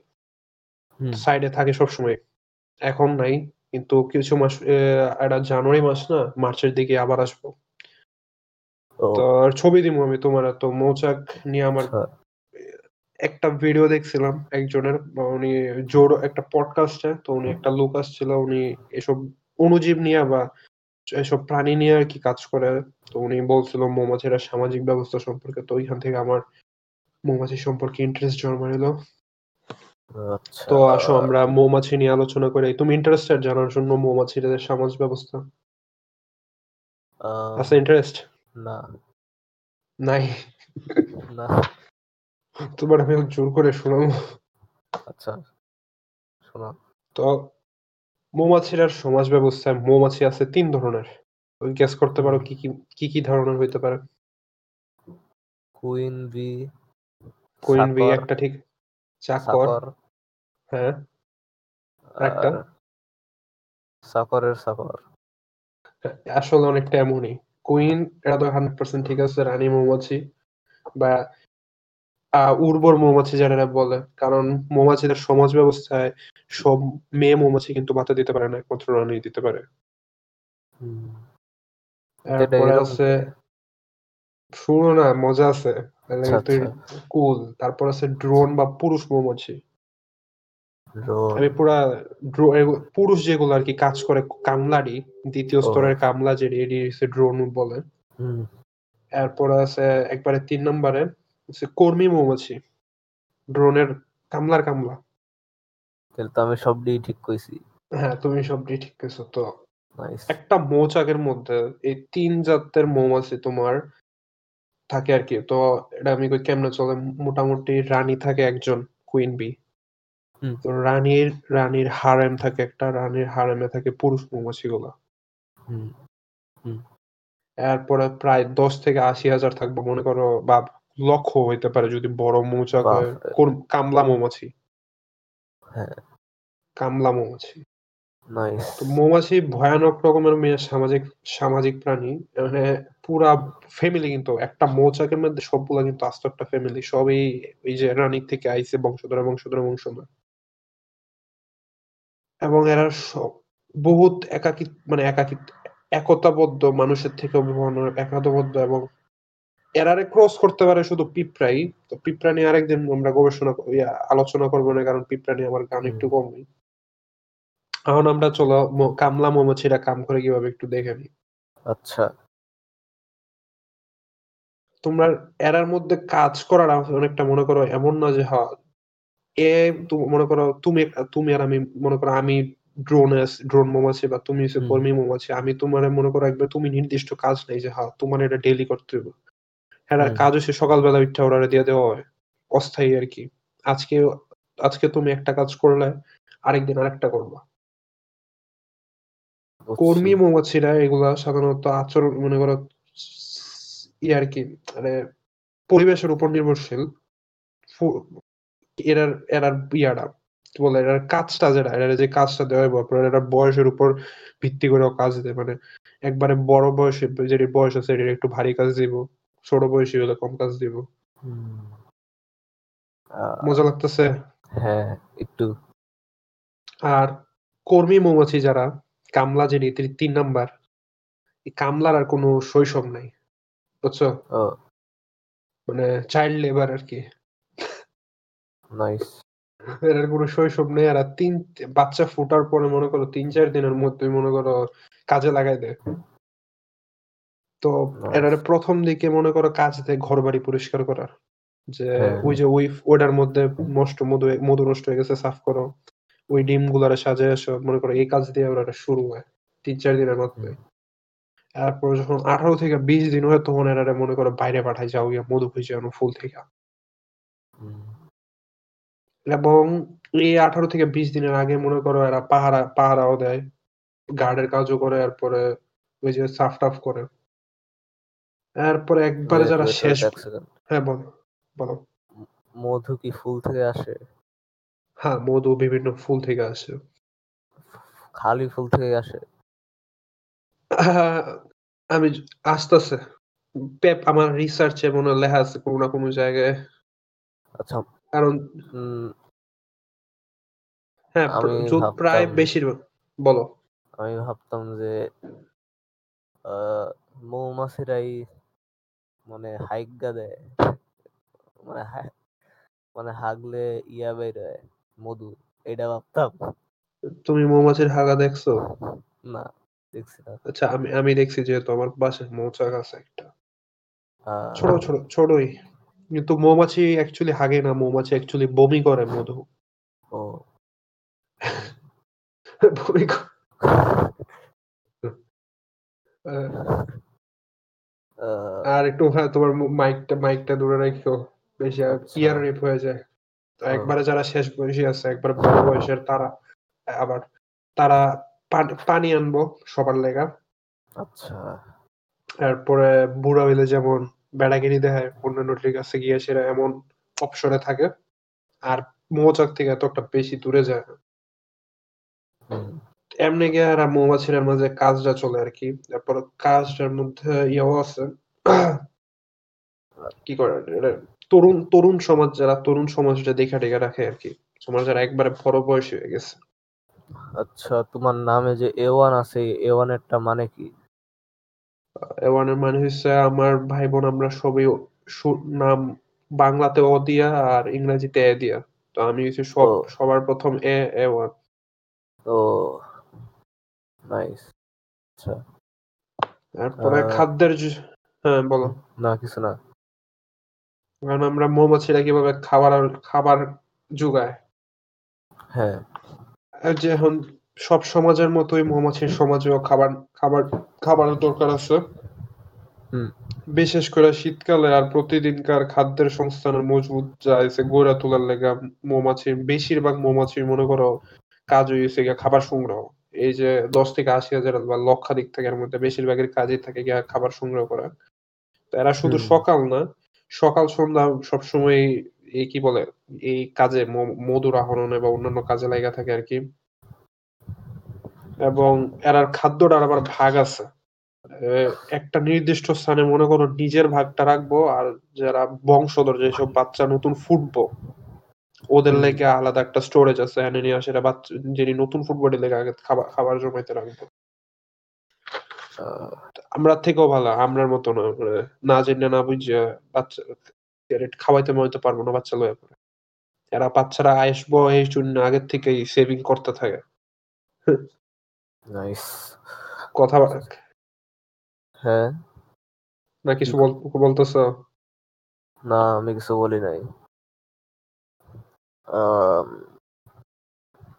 সাইডে থাকে সবসময়। এখন নাই কিন্তু কিছু মাস আহ, এটা জানুয়ারি মাস না মার্চের দিকে আবার আসব। তো আর ছবি দিব আমি তোমার তো মৌচাক নিয়ে আমার আচ্ছা। একটা ভিডিও দেখছিলাম একজনের উনি জোর একটা পডকাস্টে তো উনি একটা লোক আসছিল উনি এসব অনুজীব নিয়ে বা এসব প্রাণী নিয়ে আর কি কাজ করে। তো উনি বলছিল মৌমাছিরা সামাজিক ব্যবস্থা সম্পর্কে তো ওইখান থেকে আমার মৌমাছি সম্পর্কে ইন্টারেস্ট জন্মাইলো। আচ্ছা। তো আসো আমরা মৌমাছি নিয়ে আলোচনা করি। তুমি ইন্টারেস্টেড জানার জন্য মৌমাছিদের সমাজ ব্যবস্থা। আছে ইন্টারেস্ট না। নাই। না। তোমার আমি জোর করে শোনাবো। আচ্ছা শোনা তো মৌমাছির আর সমাজ ব্যবস্থায় মৌমাছি আছে তিন ধরনের। ওই গ্যাস করতে পারো কি কি কি কি ধরনের হইতে পারে। কুইন বি কুইন বি একটা ঠিক চাকর হ্যাঁ? আর চাকরের আসলে অনেকটা এমনই। কুইন এটা তো হান্ড্রেড পার্সেন্ট ঠিক আছে রানী মৌমাছি বা উর্বর মৌমাছি যারা বলে। কারণ মৌমাছিদের সমাজ ব্যবস্থায় সব মেয়ে মৌমাছি কিন্তু বাতা দিতে পারে না একমাত্র রানী দিতে পারে। হুম, তারপরে আছে শুনো না মজা আছে। আচ্ছা, আচ্ছা। কুল তারপর আছে ড্রোন বা পুরুষ মৌমাছি। ড্রোন আমি পুরা পুরুষ যেগুলো আর কি কাজ করে কামলারি দ্বিতীয় স্তরের কামলা যে ড্রোন বলে। এরপর আছে একবারে তিন নম্বরে কর্মী মৌমাছি। ড্রোনের কামলার কামলা। তাহলে তো আমি সবটি ঠিক কইছি। হ্যাঁ তুমি সবটি ঠিক করেছ তো একটা মৌচাকের মধ্যে এই তিন জাতের মৌমাছি তোমার থাকে আর কি। তো এটা আমি কই কেমনে চলে? মোটামুটি রানী থাকে একজন কুইন বি তো রানীর রানীর হারেম থাকে একটা রানীর হারেমে থাকে পুরুষ মৌমাছি গুলা। এরপরে প্রায় দশ থেকে আশি হাজার থাকবে মনে করো বা লক্ষ হইতে পারে যদি বড় মৌচাক হয় কামলা মৌমাছি। হ্যাঁ। কামলা মৌমাছি। নাইস তো মৌমাছি ভয়ানক রকমের মেয়ে সামাজিক সামাজিক প্রাণী। মানে পুরা ফ্যামিলি কিন্তু একটা মৌচাকের মধ্যে সবগুলা কিন্তু আস্ত একটা ফ্যামিলি সবই এই যে রানীর থেকে আইছে বংশধরে বংশধরে বংশধর। এবং এরা সব বহুত একাকী মানে একাকী একতাবদ্ধ মানুষের থেকে একাতবদ্ধ এবং এরারে ক্রস করতে পারে শুধু পিঁপড়াই। তো পিঁপড়া নিয়ে আরেকদিন আমরা গবেষণা আলোচনা করব না কারণ পিঁপড়া নিয়ে আমার গান একটু কমই। এখন আমরা চলো কামলা মৌমাছিরা কাম করে কীভাবে একটু দেখে নিই। আচ্ছা। তোমরা এরার মধ্যে কাজ করার অনেকটা মনে করো এমন না যে হ্যাঁ এ মনে করো তুমি তুমি আর আমি মনে করো আমি ড্রোন ড্রোন মৌমাছি বা তুমি হচ্ছে কর্মী মৌমাছি আমি তোমার মনে করো একবার তুমি নির্দিষ্ট কাজ নেই যে হ্যাঁ তোমার এটা ডেইলি করতে হবে। হ্যাঁ। কাজ হচ্ছে সকালবেলা উঠে ওরা দিয়ে দেওয়া হয় অস্থায়ী আর কি। আজকে আজকে তুমি একটা কাজ করলে আরেকদিন আরেকটা করবা। কর্মী মৌমাছিরা এগুলা সাধারণত আচরণ মনে করো ই আর কি মানে পরিবেশের উপর নির্ভরশীল। এরার এরার ইয়াটা কি বলে কাজটা যেটা যে কাজটা দেওয়া হবে আপনার বয়সের উপর ভিত্তি করেও কাজ মানে একবারে বড় বয়সে যেটি বয়স আছে এটার একটু ভারী কাজ দিব ছোট বয়সী হলে কম কাজ দিব। মজা লাগতেছে? হ্যাঁ একটু। আর কর্মী মৌমাছি যারা কামলা যিনি তিনি তিন নাম্বার। এই কামলার আর কোনো শৈশব নাই বুঝছ? মানে চাইল্ড লেবার আর কি। নাইস এর কোনো শৈশব নেই আর আর তিন বাচ্চা ফোটার পরে মনে করো তিন চার দিনের মধ্যে মনে করো কাজে লাগাই দেয়। তো এটার প্রথম দিকে মনে করো কাজ দেয় ঘর বাড়ি পরিষ্কার করার। যে হ্যাঁ। ওই যে ওই ওটার মধ্যে নষ্ট মধু মধু নষ্ট হয়ে গেছে সাফ করো। ওই ডিম গুলারে সাজায় এসো মনে করো এই কাজ দিয়ে ওরা শুরু হয় তিন চার দিনের মধ্যে তারপর যখন আঠারো থেকে বিশ দিন হয় তখন এরা মনে করো বাইরে পাঠায় যাও গিয়া মধু খুঁজে আনো ফুল থেকে। এবং এই আঠারো থেকে বিশ দিনের আগে মনে করো এরা পাহারা পাহারাও দেয় গার্ডের কাজও করে এরপরে ওই যে সাফ টাফ করে। এরপরে একবারে যারা শেষ হ্যাঁ বলো বলো। মধু কি ফুল থেকে আসে? হ্যাঁ মধু বিভিন্ন ফুল থেকে আসে। খালি ফুল থেকে আসে? আমি আসতেছে পেপ আমার রিসার্চে মনে লেখা আছে কোনো না কোনো জায়গায়। আচ্ছা কারণ হ্যাঁ প্রায় বেশিরভাগ বলো। আমি ভাবতাম যে আহ, মৌমাছিরাই মানে হাইগা দেয়। মানে মানে হাগলে ইয়া বের হয় মধু এটা ভাবতাম। তুমি মৌমাছির হাগা দেখছ? না দেখছি না। আচ্ছা আমি আমি দেখছি যেহেতু আমার বাসায় মৌচাক আছে একটা। ছোট ছোট ছোটই। কিন্তু মৌমাছি অ্যাকচুয়ালি হাগে না মৌমাছি অ্যাকচুয়ালি বমি করে মধু। ও। বমি আর একটু হ্যাঁ তোমার মাইকটা মাইকটা দূরে রাখো। বেশি আচ্ছা। ইয়ার রেপ হয়ে যায়। একবারে যারা শেষ বয়সী আছে একবার বড় বয়সের তারা আবার তারা পানি- আনব সবার লেগা। আচ্ছা। তারপরে বুড়া হইলে যেমন বেড়াগিরি দেখায় অন্যান্য ঠিক কাছে গিয়ে সেটা এমন অপশনে থাকে। আর মৌচাক থেকে এত একটা বেশি দূরে যায় না। এমনি গিয়ে আর মৌমাছির মাঝে কাজটা চলে আর কি। তারপর কাজটার মধ্যে ইয়েও আছে। কি করে তরুণ তরুণ সমাজ যারা তরুণ সমাজটা দেখা টেখা রাখে আর কি সমাজ যারা একবারে বড় বয়সী হয়ে গেছে। আচ্ছা তোমার নামে যে এ ওয়ান আছে এ ওয়ানেরটা মানে কি? এওয়ানের মানে হচ্ছে আমার ভাই বোন আমরা সবই নাম বাংলাতে অ দিয়া আর ইংরেজিতে এ দিয়া। তো আমি হচ্ছে সব সবার প্রথম এ এ ওয়ান ও নাইস আচ্ছা। তারপরে খাদ্যের হ্যাঁ বলো। না কিছু না। কারণ আমরা মৌমাছিরা কীভাবে খাবার খাবার যোগায় হ্যাঁ। যে এখন সব সমাজের মতোই মৌমাছির সমাজেও খাবার খাবার খাবারের দরকার আছে। বিশেষ করে শীতকালে আর প্রতিদিনকার খাদ্যের সংস্থানের মজবুত যাইছে গড়ে তোলার লেগা মৌমাছির বেশিরভাগ মৌমাছির মনে করো কাজ হয়েছে গিয়া খাবার সংগ্রহ। এই যে দশ থেকে আশি হাজার বা লক্ষাধিক থেকে এর মধ্যে বেশিরভাগের কাজই থাকে গিয়া খাবার সংগ্রহ করা। এরা শুধু সকাল না সকাল সন্ধ্যা সবসময় এই কি বলে এই কাজে মধুর আহরণে বা অন্যান্য কাজে লাগা থাকে আর কি। এবং এরার খাদ্যটার আবার ভাগ আছে। একটা নির্দিষ্ট স্থানে মনে করো নিজের ভাগটা রাখব আর যারা বংশধর যেসব বাচ্চা নতুন ফুটবো ওদের লেগে আলাদা একটা স্টোরেজ আছে এনে নিয়ে আসে এরা বাচ্চা যিনি নতুন ফুটবলের লেগে আগে খাবার খাবার জমাইতে রাখব। আমরা থেকেও ভালো আমরার মতো না মানে না জেনে না বুঝে বাচ্চা খাওয়াইতে মাইতে পারব না বাচ্চা লয়ে পরে এরা বাচ্চারা আসব এই জন্য আগের থেকেই সেভিং করতে থাকে। নাইস কথা হ্যাঁ? না কিছু বল- বলতেছো? না আমি কিছু বলি নাই।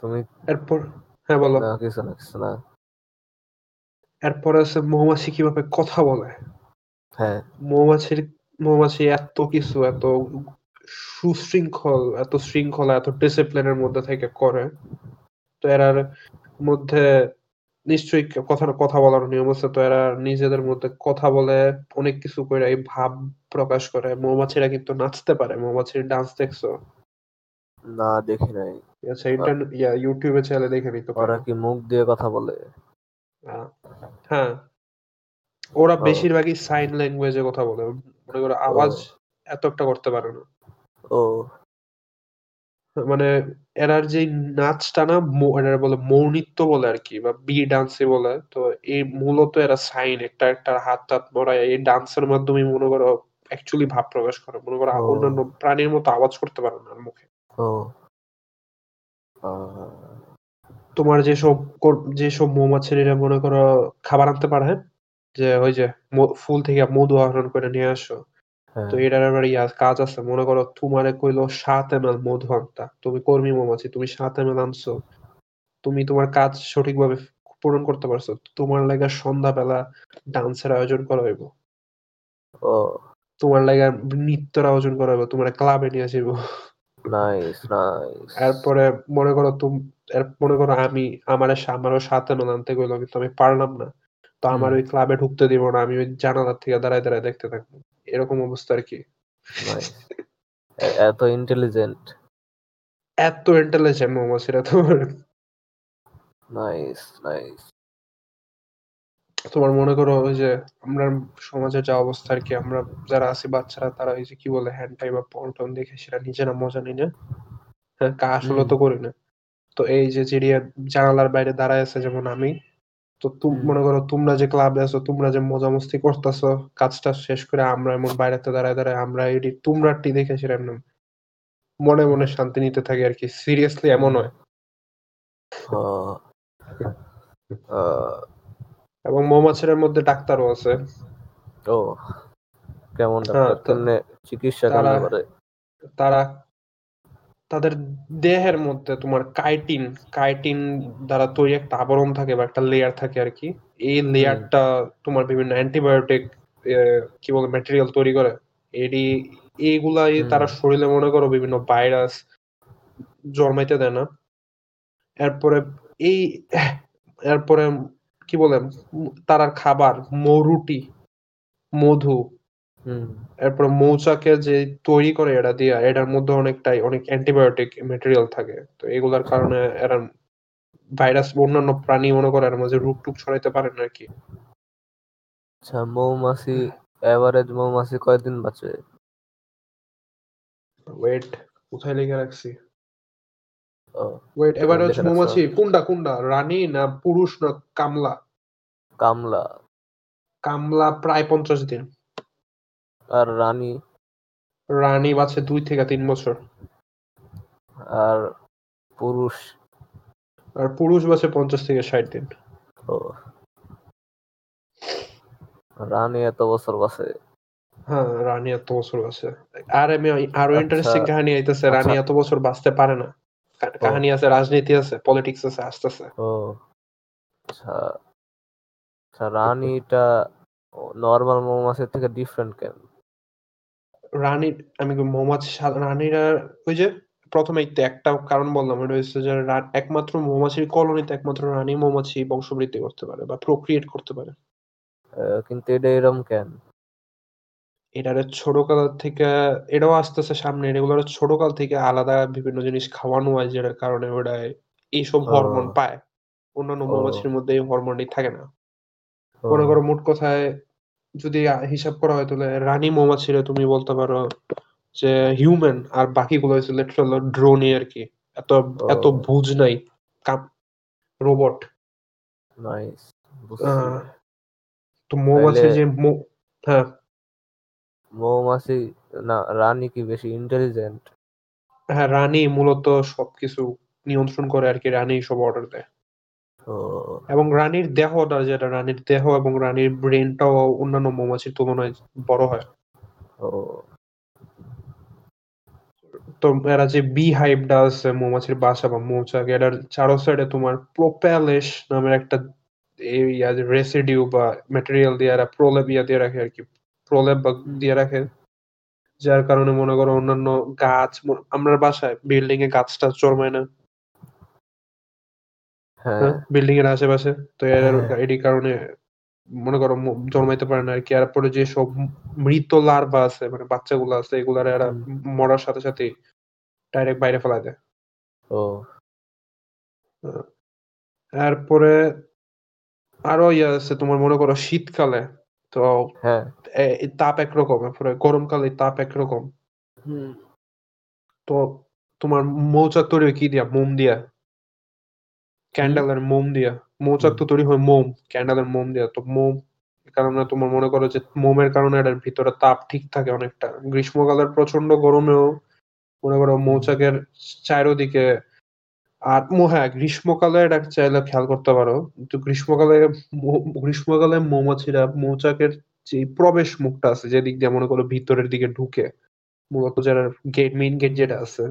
তুমি এরপর হ্যাঁ বলো। না কিছু না কিছু না। এরপরে আছে মৌমাছি কীভাবে কথা বলে? হ্যাঁ। মৌমাছির মৌমাছি এত কিছু এত সুশৃঙ্খল এত শৃঙ্খলা এত ডিসিপ্লিনের মধ্যে থেকে করে। তো এরার মধ্যে নিশ্চয়ই কথা কথা বলার নিয়ম আছে। তো এরা নিজেদের মধ্যে কথা বলে অনেক কিছু করে এই ভাব প্রকাশ করে। মৌমাছিরা কিন্তু নাচতে পারে। মৌমাছির ডান্স দেখছ? না দেখি নাই। আচ্ছা ইন্টারনেট ইয়া ইউটিউবে চ্যানেলে দেখে নিতে পারো। ওরা কি মুখ দিয়ে কথা বলে? হ্যাঁ। ওরা ও। বেশিরভাগই সাইন ল্যাঙ্গুয়েজে কথা বলে। মনে করো আওয়াজ এত একটা করতে পারে না। ও। মানে এরার যে নাচটা না মৌ- এরা বলে মৌনিত্য বলে আর কি বা বি ডান্সে বলে। তো এই মূলত এরা সাইন একটা একটা হাত টাত মরায়। এই ডান্সের মাধ্যমে মনে করো অ্যাকচুয়ালি ভাব প্রকাশ করে। মনে করো। অন্যান্য প্রাণীর মতো আওয়াজ করতে পারে না মুখে। ও। তোমার যেসব যেসব মৌমাছিরা মনে করো খাবার আনতে পারে হ্যাঁ? যে ওই যে ফুল থেকে মধু আহরণ করে নিয়ে আসো। হ্যাঁ। তো এটার আবার ইয়া কাজ আছে। মনে করো তোমারে কইলো সাত এম এল মধু আনতা। তুমি কর্মী মৌমাছি তুমি সাত এম এল আনছো। তুমি তোমার কাজ সঠিকভাবে পূরণ করতে পারছ। তোমার লাগা সন্ধ্যাবেলা ডান্সের আয়োজন করা হইব। তোমার লাগা নৃত্যের আয়োজন করা হইব। তোমার ক্লাবে নিয়ে যাইব নাইস নাইস এরপরে মনে করো তুমি মনে করো আমি আমার আমারও এম এল আনতে গেলো কিন্তু আমি পারলাম না। তো আমার ওই ক্লাবে ঢুকতে দিব না আমি ওই জানালার থেকে দাঁড়ায় দাঁড়ায় দেখতে থাকব। এরকম অবস্থা আর কি। এত ইন্টেলিজেন্ট এত ইন্টেলিজেন্ট মৌমাছিরা তোমার নাইস নাইস তোমার মনে করো ওই যে আমরা সমাজের যা অবস্থা আর কি আমরা যারা আছি বাচ্চারা তারা ওই যে কি বলে হ্যান্ডটাই বা পন্টন দেখে সেটা নিজেরা মজা নিই না হ্যাঁ কা আসলে তো করি না। তো এই যে চিড়িয়া জানালার বাইরে দাঁড়ায় আছে যেমন আমি তো তুম মনে করো তোমরা যে ক্লাবে আছো তোমরা যে মজা মস্তি করতেছো কাজটা শেষ করে আমরা এমন বাইরেতে দাঁড়ায় দাঁড়ায় আমরা এটি তোমরা টি দেখে সেটা এমন মনে মনে শান্তি নিতে থাকি আর কি সিরিয়াসলি এমন হয়। এবং মৌমাছির মধ্যে ডাক্তারও আছে। ও কেমন হ্যাঁ, ডাক্তার? কেমনে চিকিৎসা কেমনে করে? তারা তাদের দেহের মধ্যে তোমার কাইটিন কাইটিন দ্বারা তৈরি একটা আবরণ থাকে বা একটা লেয়ার থাকে আর কি। এই লেয়ারটা তোমার বিভিন্ন অ্যান্টিবায়োটিক কি বলে ম্যাটেরিয়াল তৈরি করে। এডি এইগুলাই তারা শরীরে মনে করো বিভিন্ন ভাইরাস জন্মাইতে দেয় না। এরপরে এই এরপরে কি বলে তারার খাবার মৌরুটি মধু এরপর মৌচাকে যে তৈরি করে এরা দিয়া এটার মধ্যে অনেকটাই অনেক অ্যান্টিবায়োটিক মেটেরিয়াল থাকে। তো এগুলার কারণে এরা ভাইরাস অন্যান্য প্রাণী মনে করে এর মাঝে রোগ টুক ছড়াইতে পারে না কি। আচ্ছা মৌমাছি এভারেজ মৌমাছি কয়দিন বাঁচে? ওয়েট কোথায় লিখে রাখছি? ওয়েট এবার হচ্ছে মৌমাছি কোনটা কোনটা রানী না পুরুষ না কামলা? কামলা। কামলা প্রায় পঞ্চাশ দিন। আর রানী? রানী বাঁচে দুই থেকে তিন বছর। আর পুরুষ? আর পুরুষ বাঁচে পঞ্চাশ থেকে ষাট দিন। ও। রানী এত বছর বাঁচে? হ্যাঁ রানী এত বছর বাঁচে। আর আমি আরও আচ্ছা, ইন্টারেস্টিং কাহিনী আইতেছে রানী আচ্ছা। এত বছর বাঁচতে পারে না। কাহিনী আছে রাজনীতি আছে পলিটিক্স আছে আসতেছে ও আচ্ছা আচ্ছা রানীটা নর্মাল মৌমাছির থেকে ডিফারেন্ট কেন রানী আমি কি মৌমাছি রানীরা ওই যে প্রথমে একটু কারণ বললাম ওটা হচ্ছে যে একমাত্র মৌমাছির কলোনিতে একমাত্র রানী মৌমাছি বংশবৃদ্ধি করতে পারে বা প্রক্রিয়েট করতে পারে কিন্তু এটা এরম কেন এটারে ছোটকাল থেকে এটাও আসতেছে সামনে এগুলোর ছোটকাল থেকে আলাদা বিভিন্ন জিনিস খাওয়ানো হয় যেটার কারণে ওরা এইসব হরমোন পায়। অন্যান্য মৌমাছির মধ্যে এই হরমোনই থাকে না। মনে করো মোট কথায় যদি হিসাব করা হয় তাহলে রানী মৌমাছিরা তুমি বলতে পারো যে হিউম্যান আর বাকিগুলো হচ্ছে লিটারাল ড্রোনই আর কি। এত এত। বুঝ নাই। রোবট নাইস তো মৌমাছি যে হ্যাঁ। মৌমাছি না রানী কি বেশি ইন্টেলিজেন্ট হ্যাঁ রানী মূলত সবকিছু নিয়ন্ত্রণ করে আর কি রানী সব অর্ডার দেয়। এবং রানীর দেহটা যেটা রানীর দেহ এবং রানীর ব্রেনটাও অন্যান্য মৌমাছির তুলনায় বড় হয়। তো এরা যে বি হাইভটা আছে মৌমাছির বাসা বা মৌচাক এটার চারো সাইডে তোমার প্রোপ্যালেশ নামের একটা রেসিডিউ বা ম্যাটেরিয়াল দিয়ে এরা প্রলেপ ইয়া দিয়ে রাখে আর কি। প্রলেপ বা দিয়ে রাখে। যার কারণে মনে করো অন্যান্য গাছ আমরা বাসায় বিল্ডিং এ গাছটা জন্মায় না। হ্যাঁ। বিল্ডিং এর আশেপাশে। তো এর হ্যাঁ। কারণে মনে করো জন্মাইতে পারে না আর কি এরপরে যে সব মৃত লার্ভা আছে মানে বাচ্চাগুলো আছে এগুলার এরা মরার সাথে সাথে ডাইরেক্ট বাইরে ফেলা দেয়। ও। এরপরে আরও ইয়ে আছে তোমার মনে করো শীতকালে। তো হ্যাঁ। তাপ একরকম এরপরে গরমকালে তাপ একরকম। হুম। তো তোমার মৌচাক তৈরি হয় কি দিয়া? মোম দিয়া। ক্যান্ডেলের মোম দিয়া। মৌচাক তো তৈরি হয় মোম ক্যান্ডেলের মোম দিয়া। তো মোম কারণে তোমার মনে করো যে মোমের কারণে এটার ভিতরে তাপ ঠিক থাকে অনেকটা। গ্রীষ্মকালের প্রচণ্ড গরমেও মনে করো মৌচাকের চারিদিকে আর মো- হ্যাঁ গ্রীষ্মকালে এটা চাইলে খেয়াল করতে পারো। কিন্তু গ্রীষ্মকালে গ্রীষ্মকালে মৌমাছিরা মৌচাকের যে প্রবেশ মুখটা আছে যেদিক দিয়ে মনে করো ভিতরের দিকে ঢুকে মূলত যারা গেট মেইন গেট যেটা আছে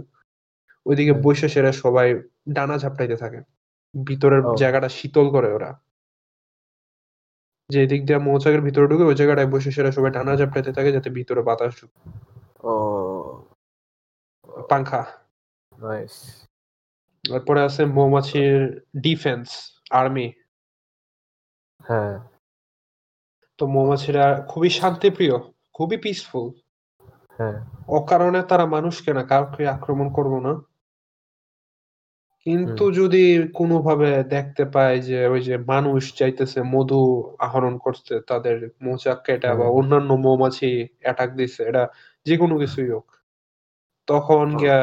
ওইদিকে। বসে সেরা সবাই ডানা ঝাপটাইতে থাকে। ভিতরের জায়গাটা শীতল করে ওরা। যে দিক দিয়ে মৌচাকের ভিতরে ঢুকে ওই জায়গাটায় বসে সেরা সবাই ডানা ঝাপটাইতে থাকে যাতে ভিতরে বাতাস ঢুকে। ও। পাংখা। নাইস তারপরে আছে মৌমাছির ডিফেন্স আর্মি হ্যাঁ। তো মৌমাছিরা খুবই শান্তিপ্রিয় খুবই পিসফুল হ্যাঁ। অকারণে তারা মানুষকে না কাউকে আক্রমণ করব না। কিন্তু যদি কোনোভাবে দেখতে পায় যে ওই যে মানুষ চাইতেছে মধু আহরণ করতে তাদের মৌচাক কেটা বা। অন্যান্য মৌমাছি অ্যাটাক দিচ্ছে এটা যে কোনো কিছুই হোক তখন গিয়া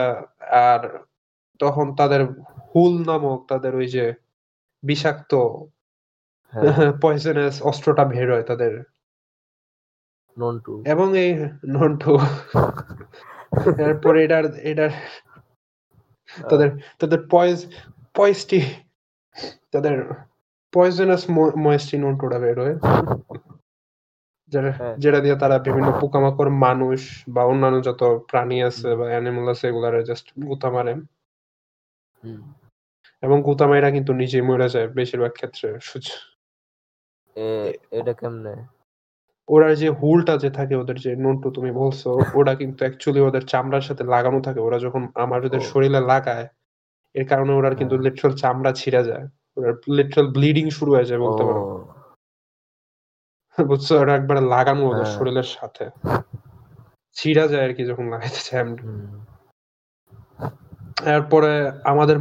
আর তখন তাদের হুল নামক তাদের ওই যে বিষাক্ত হ্যাঁ। [laughs] পয়জনাস অস্ত্রটা বের হয় তাদের। নন্টু। এবং এই নন্টু [laughs] এরপরে এটার এটার তাদের তাদের পয়েজ পয়েসটি তাদের পয়জনাস ময়েস্টি নন্টুটা বের হয়। যেটা হ্যাঁ। যেটা দিয়ে তারা বিভিন্ন পোকামাকড় মানুষ বা অন্যান্য যত প্রাণী আছে বা অ্যানিমাল আছে এগুলারে জাস্ট গুতা মারে। এবং গুতা মাইরা কিন্তু নিজেই মরে যায় বেশিরভাগ ক্ষেত্রে এটা কেমনে? ওরা যে হুলটা যে থাকে ওদের যে নন্টু তুমি বলছো ওরা কিন্তু অ্যাকচুয়ালি ওদের চামড়ার সাথে লাগানো থাকে। ওরা যখন আমাদের। শরীরে লাগায় এর কারণে ওরা কিন্তু হ্যাঁ। লিটারাল চামড়া ছিঁড়ে যায়। ওরা লিটারাল ব্লিডিং শুরু হয়ে যায় বলতে পারো। বুঝছ? ওরা একবার লাগানো ওদের হ্যাঁ। শরীরের সাথে। ছিঁড়া যায় আর কি যখন লাগাইতে চায়। এরপরে আমাদের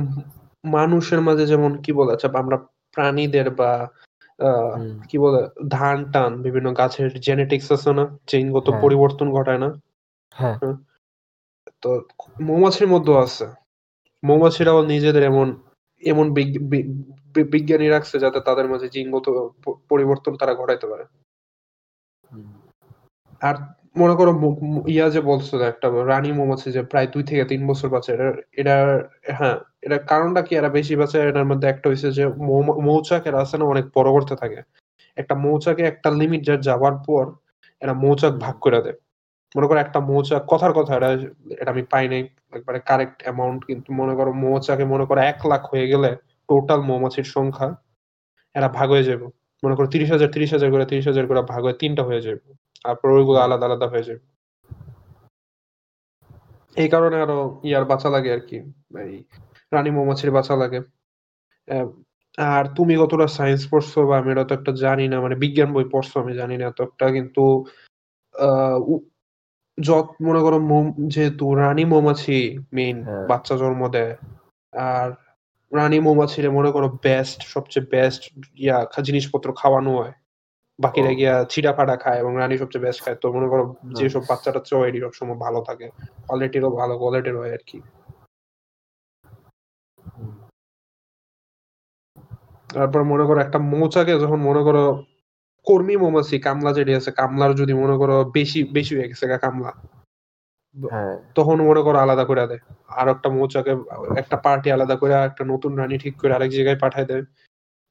মানুষের মাঝে যেমন কি বলে আচ্ছা আমরা প্রাণীদের বা কি বলে ধান টান বিভিন্ন গাছের জেনেটিক্স আছে না জিনগত হ্যাঁ। পরিবর্তন ঘটায় না। হ্যাঁ। তো মৌমাছির মধ্যেও আছে। মৌমাছিরাও নিজেদের এমন এমন বিজ্ঞানী রাখছে যাতে তাদের মাঝে জিনগত পরিবর্তন তারা ঘটাইতে পারে। আর মনে করো ইয়া যে বলছো একটা রানী মৌমাছি যে প্রায় দুই থেকে তিন বছর বাঁচে এটা এটা হ্যাঁ এটা কারণটা কি? এরা বেশি বাঁচে, এটার মধ্যে একটা হয়েছে যে মৌ- মৌচাকের আছে না অনেক বড় করতে থাকে। একটা মৌচাকে একটা লিমিট যা যাওয়ার পর এরা মৌচাক ভাগ করে দেয়। মনে করো একটা মৌচাক, কথার কথা এটা এটা আমি পাই নাই, একবারে কারেক্ট অ্যামাউন্ট কিন্তু মনে করো মৌচাকে মনে করো এক লাখ হয়ে গেলে টোটাল মৌমাছির সংখ্যা এরা ভাগ হয়ে যাবে মনে করো তিরিশ হাজার তিরিশ হাজার করে, তিরিশ হাজার করে ভাগ হয়ে তিনটা হয়ে যাবে তারপর ওইগুলো। আলাদা আলাদা হয়ে যাবে এই কারণে আরও ইয়ার বাঁচা লাগে আর কি এই রানী মৌমাছির বাঁচা লাগে আর তুমি কতটা সায়েন্স পড়ছো বা আমি এটা তো একটা জানি না মানে বিজ্ঞান বই পড়ছো আমি জানি না এতটা কিন্তু আহ যত মনে করো যেহেতু রানী মৌমাছি মেইন হ্যাঁ। বাচ্চা জন্ম দেয় আর রানী মৌমাছিরে মনে করো বেস্ট সবচেয়ে বেস্ট ইয়া জিনিসপত্র খাওয়ানো হয় বাকিরা। গিয়া চিড়া ফাড়া খায় এবং রানী সবচেয়ে বেস্ট খায়। তো মনে করো যেসব. বাচ্চা টাচ্চা হয় এরকম সময় ভালো থাকে। কোয়ালিটিরও ভালো কোয়ালিটির হয় আর কি। তারপর মনে করো একটা মৌচাকে যখন মনে করো কর্মী মৌমাছি কামলা যেটি আছে কামলার যদি মনে করো বেশি বেশি হয়ে গেছে কামলা হ্যাঁ। তখন মনে করো আলাদা করে দেয়। আর একটা মৌচাকে একটা পার্টি আলাদা করে একটা নতুন রানী ঠিক করে আরেক জায়গায় পাঠায় দেয়।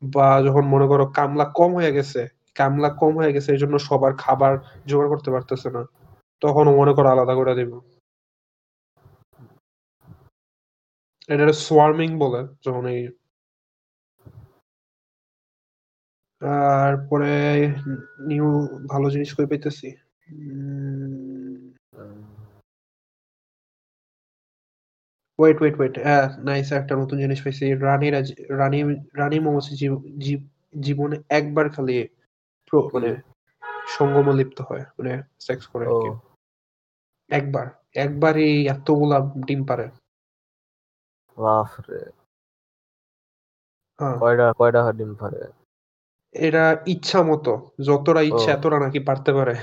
বা যখন মনে করো কামলা কম হয়ে গেছে কামলা কম হয়ে গেছে, এই জন্য সবার খাবার জোগাড় করতে পারতেছে না। তখন মনে করো আলাদা করে দিব। এটা সোয়ার্মিং বলে, যখন এই তারপরে নিউ ভালো জিনিস করে পাইতেছি? ওয়েট ওয়েট ওয়েট হ্যাঁ নাইস একটা নতুন জিনিস পাইছি। রানীরা রানী রানী মৌমাছি জীব- জীব- জীবনে একবার খালি মানে সঙ্গম লিপ্ত হয় মানে সেক্স করে একবার একবারই এতগুলা ডিম পারে। বাপরে। হ্যাঁ। কয়টা কয়টা ডিম পারে? এরা ইচ্ছা মতো যতটা ইচ্ছা এতটা নাকি পারতে পারে।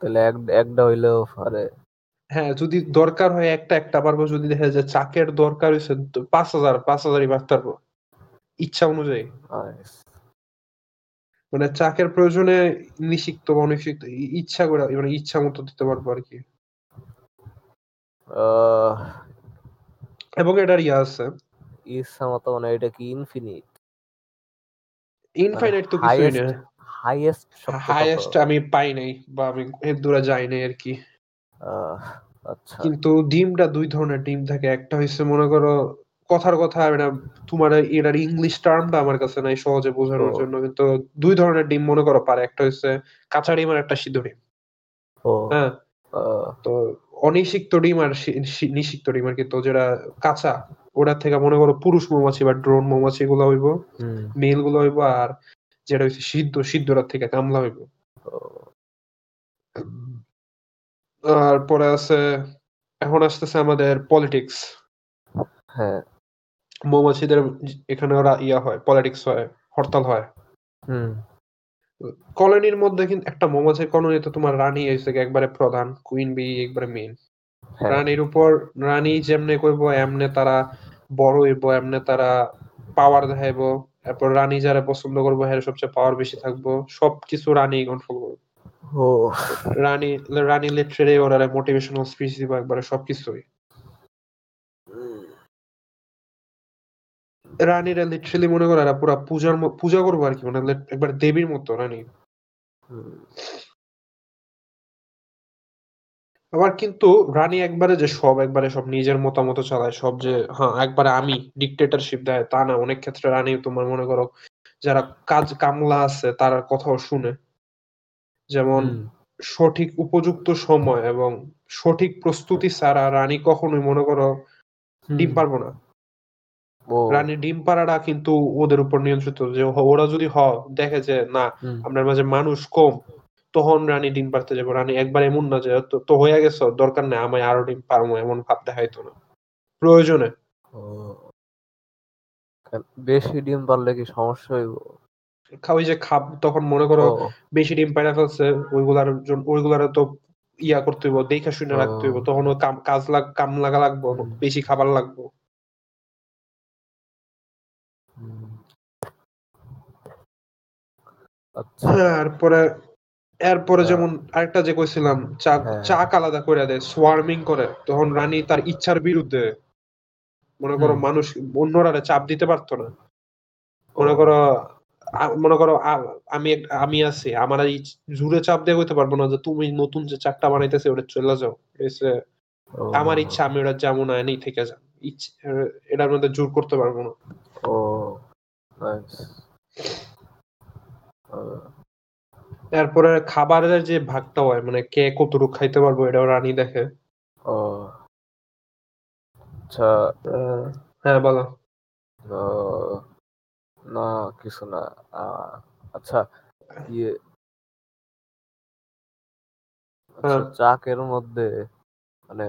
তাহলে এক একটা হইলেও পারে। হ্যাঁ যদি দরকার হয় একটা একটা পারব যদি দেখা যায় চাকের দরকার হয়েছে পাঁচ হাজার পাঁচ হাজারই পারতে পারব। ইচ্ছা অনুযায়ী। মানে চাকের প্রয়োজনে নিষিক্ত বা অনিষিক্ত ইচ্ছা করে মানে ইচ্ছা মতো দিতে পারব আর কি। আহ, এবং এটার ইয়ে আছে। ইচ্ছা মতো মানে এটা কি ইনফিনিট ইনফাইনাইট তো কিছুই highest না। হাইয়েস্ট হাইয়েস্ট আমি পাই নাই বা আমি এর দূরে যাই নাই আর কি। আচ্ছা। কিন্তু ডিমটা দুই ধরনের ডিম থাকে। একটা হচ্ছে মনে করো কথার কথা এটা তোমার এটার ইংলিশ টার্মটা আমার কাছে নাই সহজে বোঝানোর জন্য। কিন্তু দুই ধরনের ডিম মনে করো পারে। একটা হচ্ছে কাঁচা ডিম আর একটা সিদ্ধ ডিম। হ্যাঁ। তো অনিষিক্ত ডিম আর নিষিক্ত ডিম আর কি। তো যেটা কাঁচা ওটার থেকে মনে করো পুরুষ মৌমাছি বা ড্রোন মৌমাছি গুলো হইব মেলগুলো হইব আর যেটা হচ্ছে সিদ্ধ সিদ্ধটার থেকে কামলা হইব। আর পরে আছে এখন আসতেছে আমাদের পলিটিক্স হ্যাঁ। মৌমাছিদের এখানে ওরা ইয়া হয় পলিটিক্স হয় হরতাল হয়। হুম। কলোনির মধ্যে কিন্তু একটা মৌমাছির কলোনিতে তোমার রানী এসে একবারে প্রধান কুইন বি একবারে মেইন হ্যাঁ। রানীর উপর রানী যেমনে করব এমনে তারা বড় হইব এমনে তারা পাওয়ার দেখাইবো। তারপর রানী যারা পছন্দ করব হ্যাঁ সবচেয়ে পাওয়ার বেশি থাকব। সবকিছু রানী কন্ট্রোল করবে। রানী রানী লিটারে ওরা মোটিভেশনাল স্পিচ দিব একবারে সবকিছুই। রানীরা লিটারেলি মনে করো এরা পুরা পূজার পূজা করব আর কি মানে একবার দেবীর মতো রানী। আবার কিন্তু রানী একবারে যে সব একবারে সব নিজের মতামত চালায় সব যে হ্যাঁ একবারে আমি ডিক্টেটরশিপ দেয় তা না। অনেক ক্ষেত্রে রানী তোমার মনে করো যারা কাজ কামলা আছে তারা কথাও শুনে। যেমন সঠিক উপযুক্ত সময় এবং সঠিক প্রস্তুতি ছাড়া রানী কখনোই মনে করো ডিম পারব না। রানী ডিম পাড়াটা কিন্তু ওদের উপর নিয়ন্ত্রিত। যে ওরা যদি হ দেখে যে না আপনার মাঝে মানুষ কম তখন রানী ডিম পারতে যাব। রানী একবার এমন না যে তো- হয়ে গেছে দরকার নেই আমায় আরও ডিম পারব এমন ভাব দেখাইতো না। প্রয়োজনে। বেশি ডিম পারলে কি সমস্যা হইব? ওই যে খাব তখন মনে করো বেশি ডিম পাইরা ফেলছে ওইগুলার জন্য ওইগুলার তো ইয়া করতে হইব দেখে শুনে। রাখতে হইব তখন কাজ লাগ কাম লাগা লাগবো বেশি খাবার লাগবো। আচ্ছা। এরপরে এরপরে যেমন আরেকটা যে কইছিলাম চা হ্যাঁ। চাক আলাদা করে দেয় সোয়ার্মিং করে তখন রানী তার ইচ্ছার বিরুদ্ধে মনে করো মানুষ অন্যরা চাপ দিতে পারতো না। মনে করো মনে করো আমি আমি আছি আমার এই জুড়ে চাপ দিয়ে হইতে পারব না যে তুমি নতুন যে চাকটা বানাইতেছে ওটা চলে যাও। এসে আমার ইচ্ছা আমি ওটা যেমন না এনেই থেকে যান ইচ্ছে এটার মধ্যে জোর করতে পারব না। ও নাইস এরপরে খাবারের যে ভাগটা হয় মানে কে কতটুকু খাইতে পারব এটাও রানী দেখে। ও আচ্ছা হ্যাঁ বলো। না কিছু না আচ্ছা ইয়ে আচ্ছা হ্যাঁ। চাকের মধ্যে মানে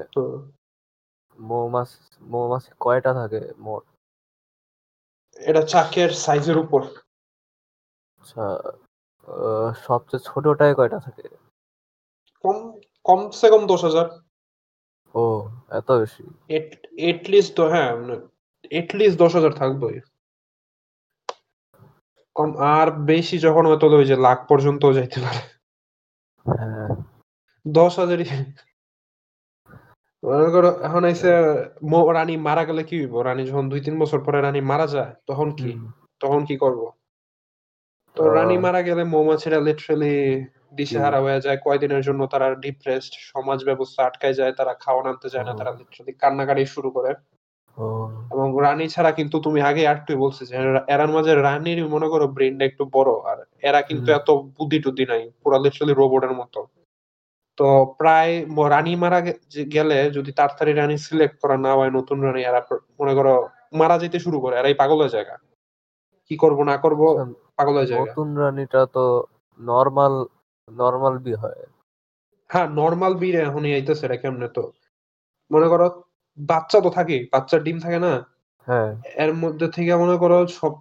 মৌমাছি মৌমাছি কয়টা থাকে মোট? এটা চাকের সাইজের উপর। আচ্ছা আহ, সবচেয়ে ছোটটায় কয়টা থাকে? কম কমসে কম দশ হাজার। ও এত বেশি? এটলিস্ট তো হ্যাঁ এটলিস্ট দশ হাজার থাকবোই। কম আর বেশি যখন হয়তো ওই যে লাখ পর্যন্ত যাইতে পারে। হ্যাঁ। দশ হাজারই। মনে করো এখন এসে ম- রানী মারা গেলে কি হইব? রানী যখন দুই তিন বছর পরে রানী মারা যায় তখন কি? হুম, তখন কি করব? তো রানী মারা গেলে মৌমাছিরা লিটারালি দিশেহারা? হয়ে যায়। কয়দিনের জন্য তারা ডিপ্রেসড সমাজ ব্যবস্থা আটকায় যায় তারা খাওয়া আনতে যায় না। তারা লিটারালি কান্নাকাটি শুরু করে। এবং রানী ছাড়া কিন্তু তুমি আগে একটু বলছি যে এরা- এরার মাঝে রানীর মনে করো ব্রেনটা একটু বড় আর এরা কিন্তু এত বুদ্ধি টুদ্ধি নাই পুরা লিটারালি রোবটের মতো। তো প্রায় রানী মারা গেলে যদি তাড়াতাড়ি রানী সিলেক্ট করা না হয় নতুন রানী এরা মনে করো মারা যেতে শুরু করে এরাই পাগল হয়ে যায় কি করব না করব? আচ্ছা, পাগল হয়ে যায় নতুন রানীটা তো নর্মাল নর্মাল বি হয়। হ্যাঁ নর্মাল বীর এখন আইতেছে এটা কেমনে তো। মনে করো বাচ্চা তো থাকে বাচ্চার ডিম থাকে না। হ্যাঁ। এর মধ্যে থেকে মনে করো সব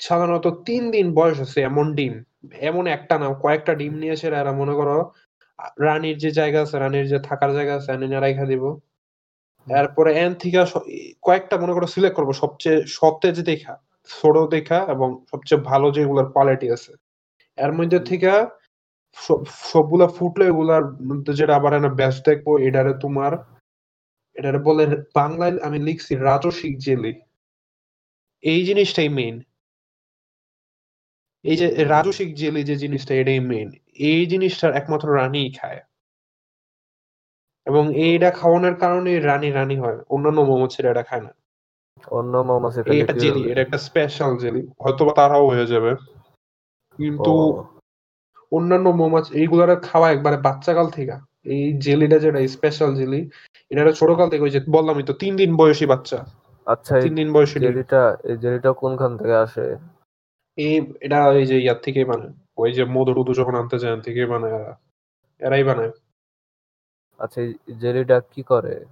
সাধারণত তিন দিন বয়স আছে এমন ডিম। এমন একটা না কয়েকটা ডিম নিয়ে এসে এরা মনে করো রানীর যে জায়গা আছে রানীর যে থাকার জায়গা আছে এনে রাইখা দিব। এরপরে এন থেকে কয়েকটা মনে করো সিলেক্ট করব সবচেয়ে সতেজ দেখা। ছোট দেখা এবং সবচেয়ে ভালো যেগুলোর কোয়ালিটি আছে। এর মধ্যে। থেকে সব- সবগুলা ফুটলে এগুলার মধ্যে যেটা আবার এনে বেস্ট দেখব এটারে তোমার এটারে বলে বাংলায় আমি লিখছি রাজসিক জেলি। এই জিনিসটাই মেইন এই যে রাজসিক জেলি যে জিনিসটা এটাই মেইন এই জিনিসটার একমাত্র রানীই খায়। এবং এইটা খাওয়ানোর কারণে রানী রানী হয়। অন্যান্য মৌমাছিরা এটা খায় না। অন্য মৌমাছি এটা জেলি এটা একটা স্পেশাল জেলি। হয়তো বা তারাও হয়ে যাবে। কিন্তু অন্যান্য মৌমাছি এইগুলার খাওয়া একবারে বাচ্চাকাল থেকে। এই জেলিটা যেটা স্পেশাল জেলি এটা ছোটকাল থেকে ওই যে বললামই তো তিন দিন বয়সী বাচ্চা। আচ্ছা তিন দিন বয়সী জেলিটা এই জেলিটা কোনখান থেকে আসে? এই এটা এই যে ইয়ার থেকেই বানায়। ওই যে মধু টুধু যখন আনতে থেকেই বানায় এরা। এরাই বানায়। আচ্ছা জেলিটা কি করে?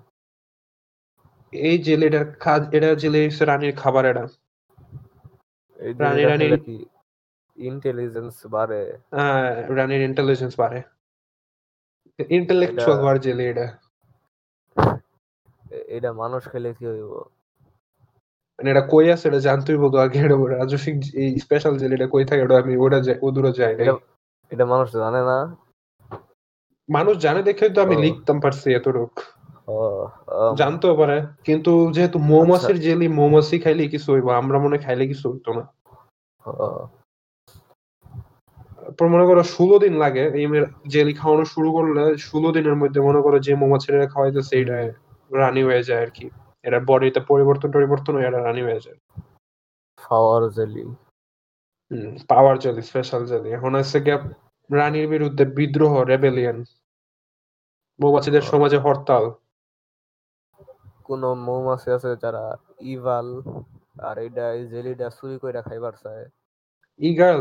এই জেলিটার কাজ এটা জেলে রানীর খাবার এটা রানী জেলিটা রানী খেলে কি ইন্টেলিজেন্স বাড়ে? আহ, রানীর ইন্টেলিজেন্স বাড়ে। ইন্টেলেকচুয়াল এটা- বার জেলি এটা। এটা মানুষ খেলে কি হইব? মানে এটা কই আছে এটা জানতেই বলতো আগে। এটা রাজস্বিক এই স্পেশাল জেলিটা কই থাকে ওটা আমি ওটা যাই- ও দূরে যাই এটা এটা মানুষ জানে না? মানুষ জানে দেখে তো আমি লিখতাম পারছি এতটুক। জানতেও পারে। কিন্তু যেহেতু মৌমাছির জেলি মৌমাছি খাইলে কিছু হইব আমরা মনে খাইলে কিছু হইতো না। তারপর মনে করো ষোলো দিন লাগে এই জেলি খাওয়ানো শুরু করলে ষোলো দিনের মধ্যে মনে করো যে মৌমাছিরা খাওয়াইতেছে এটা রানী হয়ে যায় আর কি। এরা বডিতে পরিবর্তন পরিবর্তন হয়ে এরা রানী হয়ে যায়। Power jelly. Power jelly special jelly. এখন আছে গিয়ে রানীর বিরুদ্ধে বিদ্রোহ রেবেলিয়ন মৌমাছিদের সমাজে হরতাল। কোন মৌমাছি আছে যারা ইভাল আর এটা এই জেলিটা চুরি কইরা খাইবার চায়। ইগাল?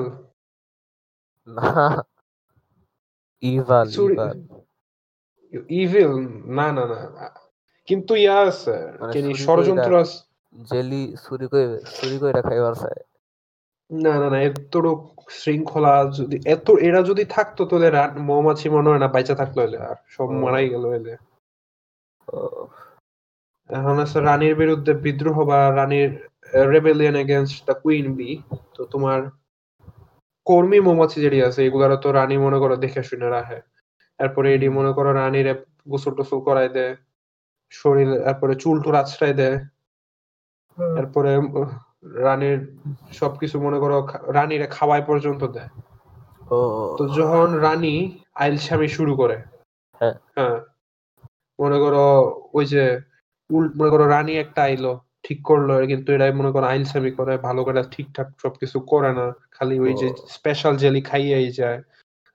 না। ইভাল ইভাল। ইভিল? না না না। কিন্তু ইয়া আছে মানে ষড়যন্ত্র আছে। জেলি চুরি করে চুরি কইরা খাইবার চায়। না না না এতটুক শৃঙ্খলা যদি এত এরা যদি থাকতো তাহলে মৌমাছি মনে হয় না বাইচা থাকল এলে আর সব মারাই গেল এলে এখন আছে রানীর বিরুদ্ধে বিদ্রোহ বা রানীর rebellion against the queen B তো তোমার কর্মী মৌমাছি যেটি আছে এগুলার তো রানী মনে করো দেখে শুনে রাখে। তারপরে এটি মনে করো রানীর গোসল টোসল করাই দেয় শরীর তারপরে চুল টুল আছড়াই দেয়। তারপরে রানীর সবকিছু মনে করো রানীরে খাওয়াই পর্যন্ত দেয়। তো যখন রানী আইলসামি শুরু করে হ্যাঁ। হ্যাঁ মনে করো ওই যে মনে করো রানী একটা আইলো ঠিক করল কিন্তু এরাই মনে করো আইলসামি করে ভালো করে ঠিকঠাক সবকিছু করে না খালি ওই যে স্পেশাল জেলি খাইয়েই যায়।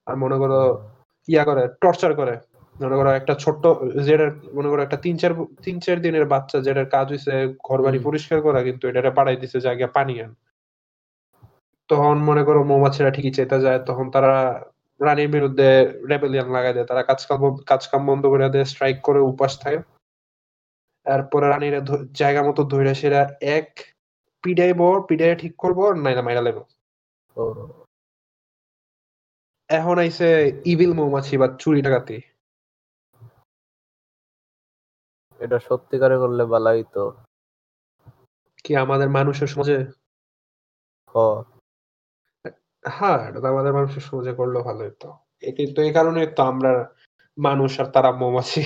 আর মনে করো ইয়া করে টর্চার করে। মনে করো একটা ছোট্ট যেটার মনে করো একটা তিন চার তিন চার দিনের বাচ্চা যেটার কাজ হইছে ঘর বাড়ি পরিষ্কার করা কিন্তু এটা পাঠাই দিছে জায়গায় পানি আন। তখন মনে করো মৌমাছিরা ঠিকই চেতে যায় তখন তারা রানীর বিরুদ্ধে রেবেলিয়ান লাগাই দেয় তারা কাজ কাম বন্ধ- কাজ কাম বন্ধ করে দেয় স্ট্রাইক করে উপাস থাকে। তারপরে রানীরা জায়গা মতো ধরে সেরা এক পিডাইব পিডাই ঠিক করব নাইলে মাইরা লেব। এখন আইছে ইভিল মৌমাছি বা চুরি ডাকাতি। এটা সত্যিকারে করলে বালাই তো। কি আমাদের মানুষের সমাজে? হ্যাঁ এটা তো আমাদের মানুষের সমাজে করলে ভালো হতো এ কিন্তু এই কারণে তো আমরা মানুষ আর তারা মৌমাছি।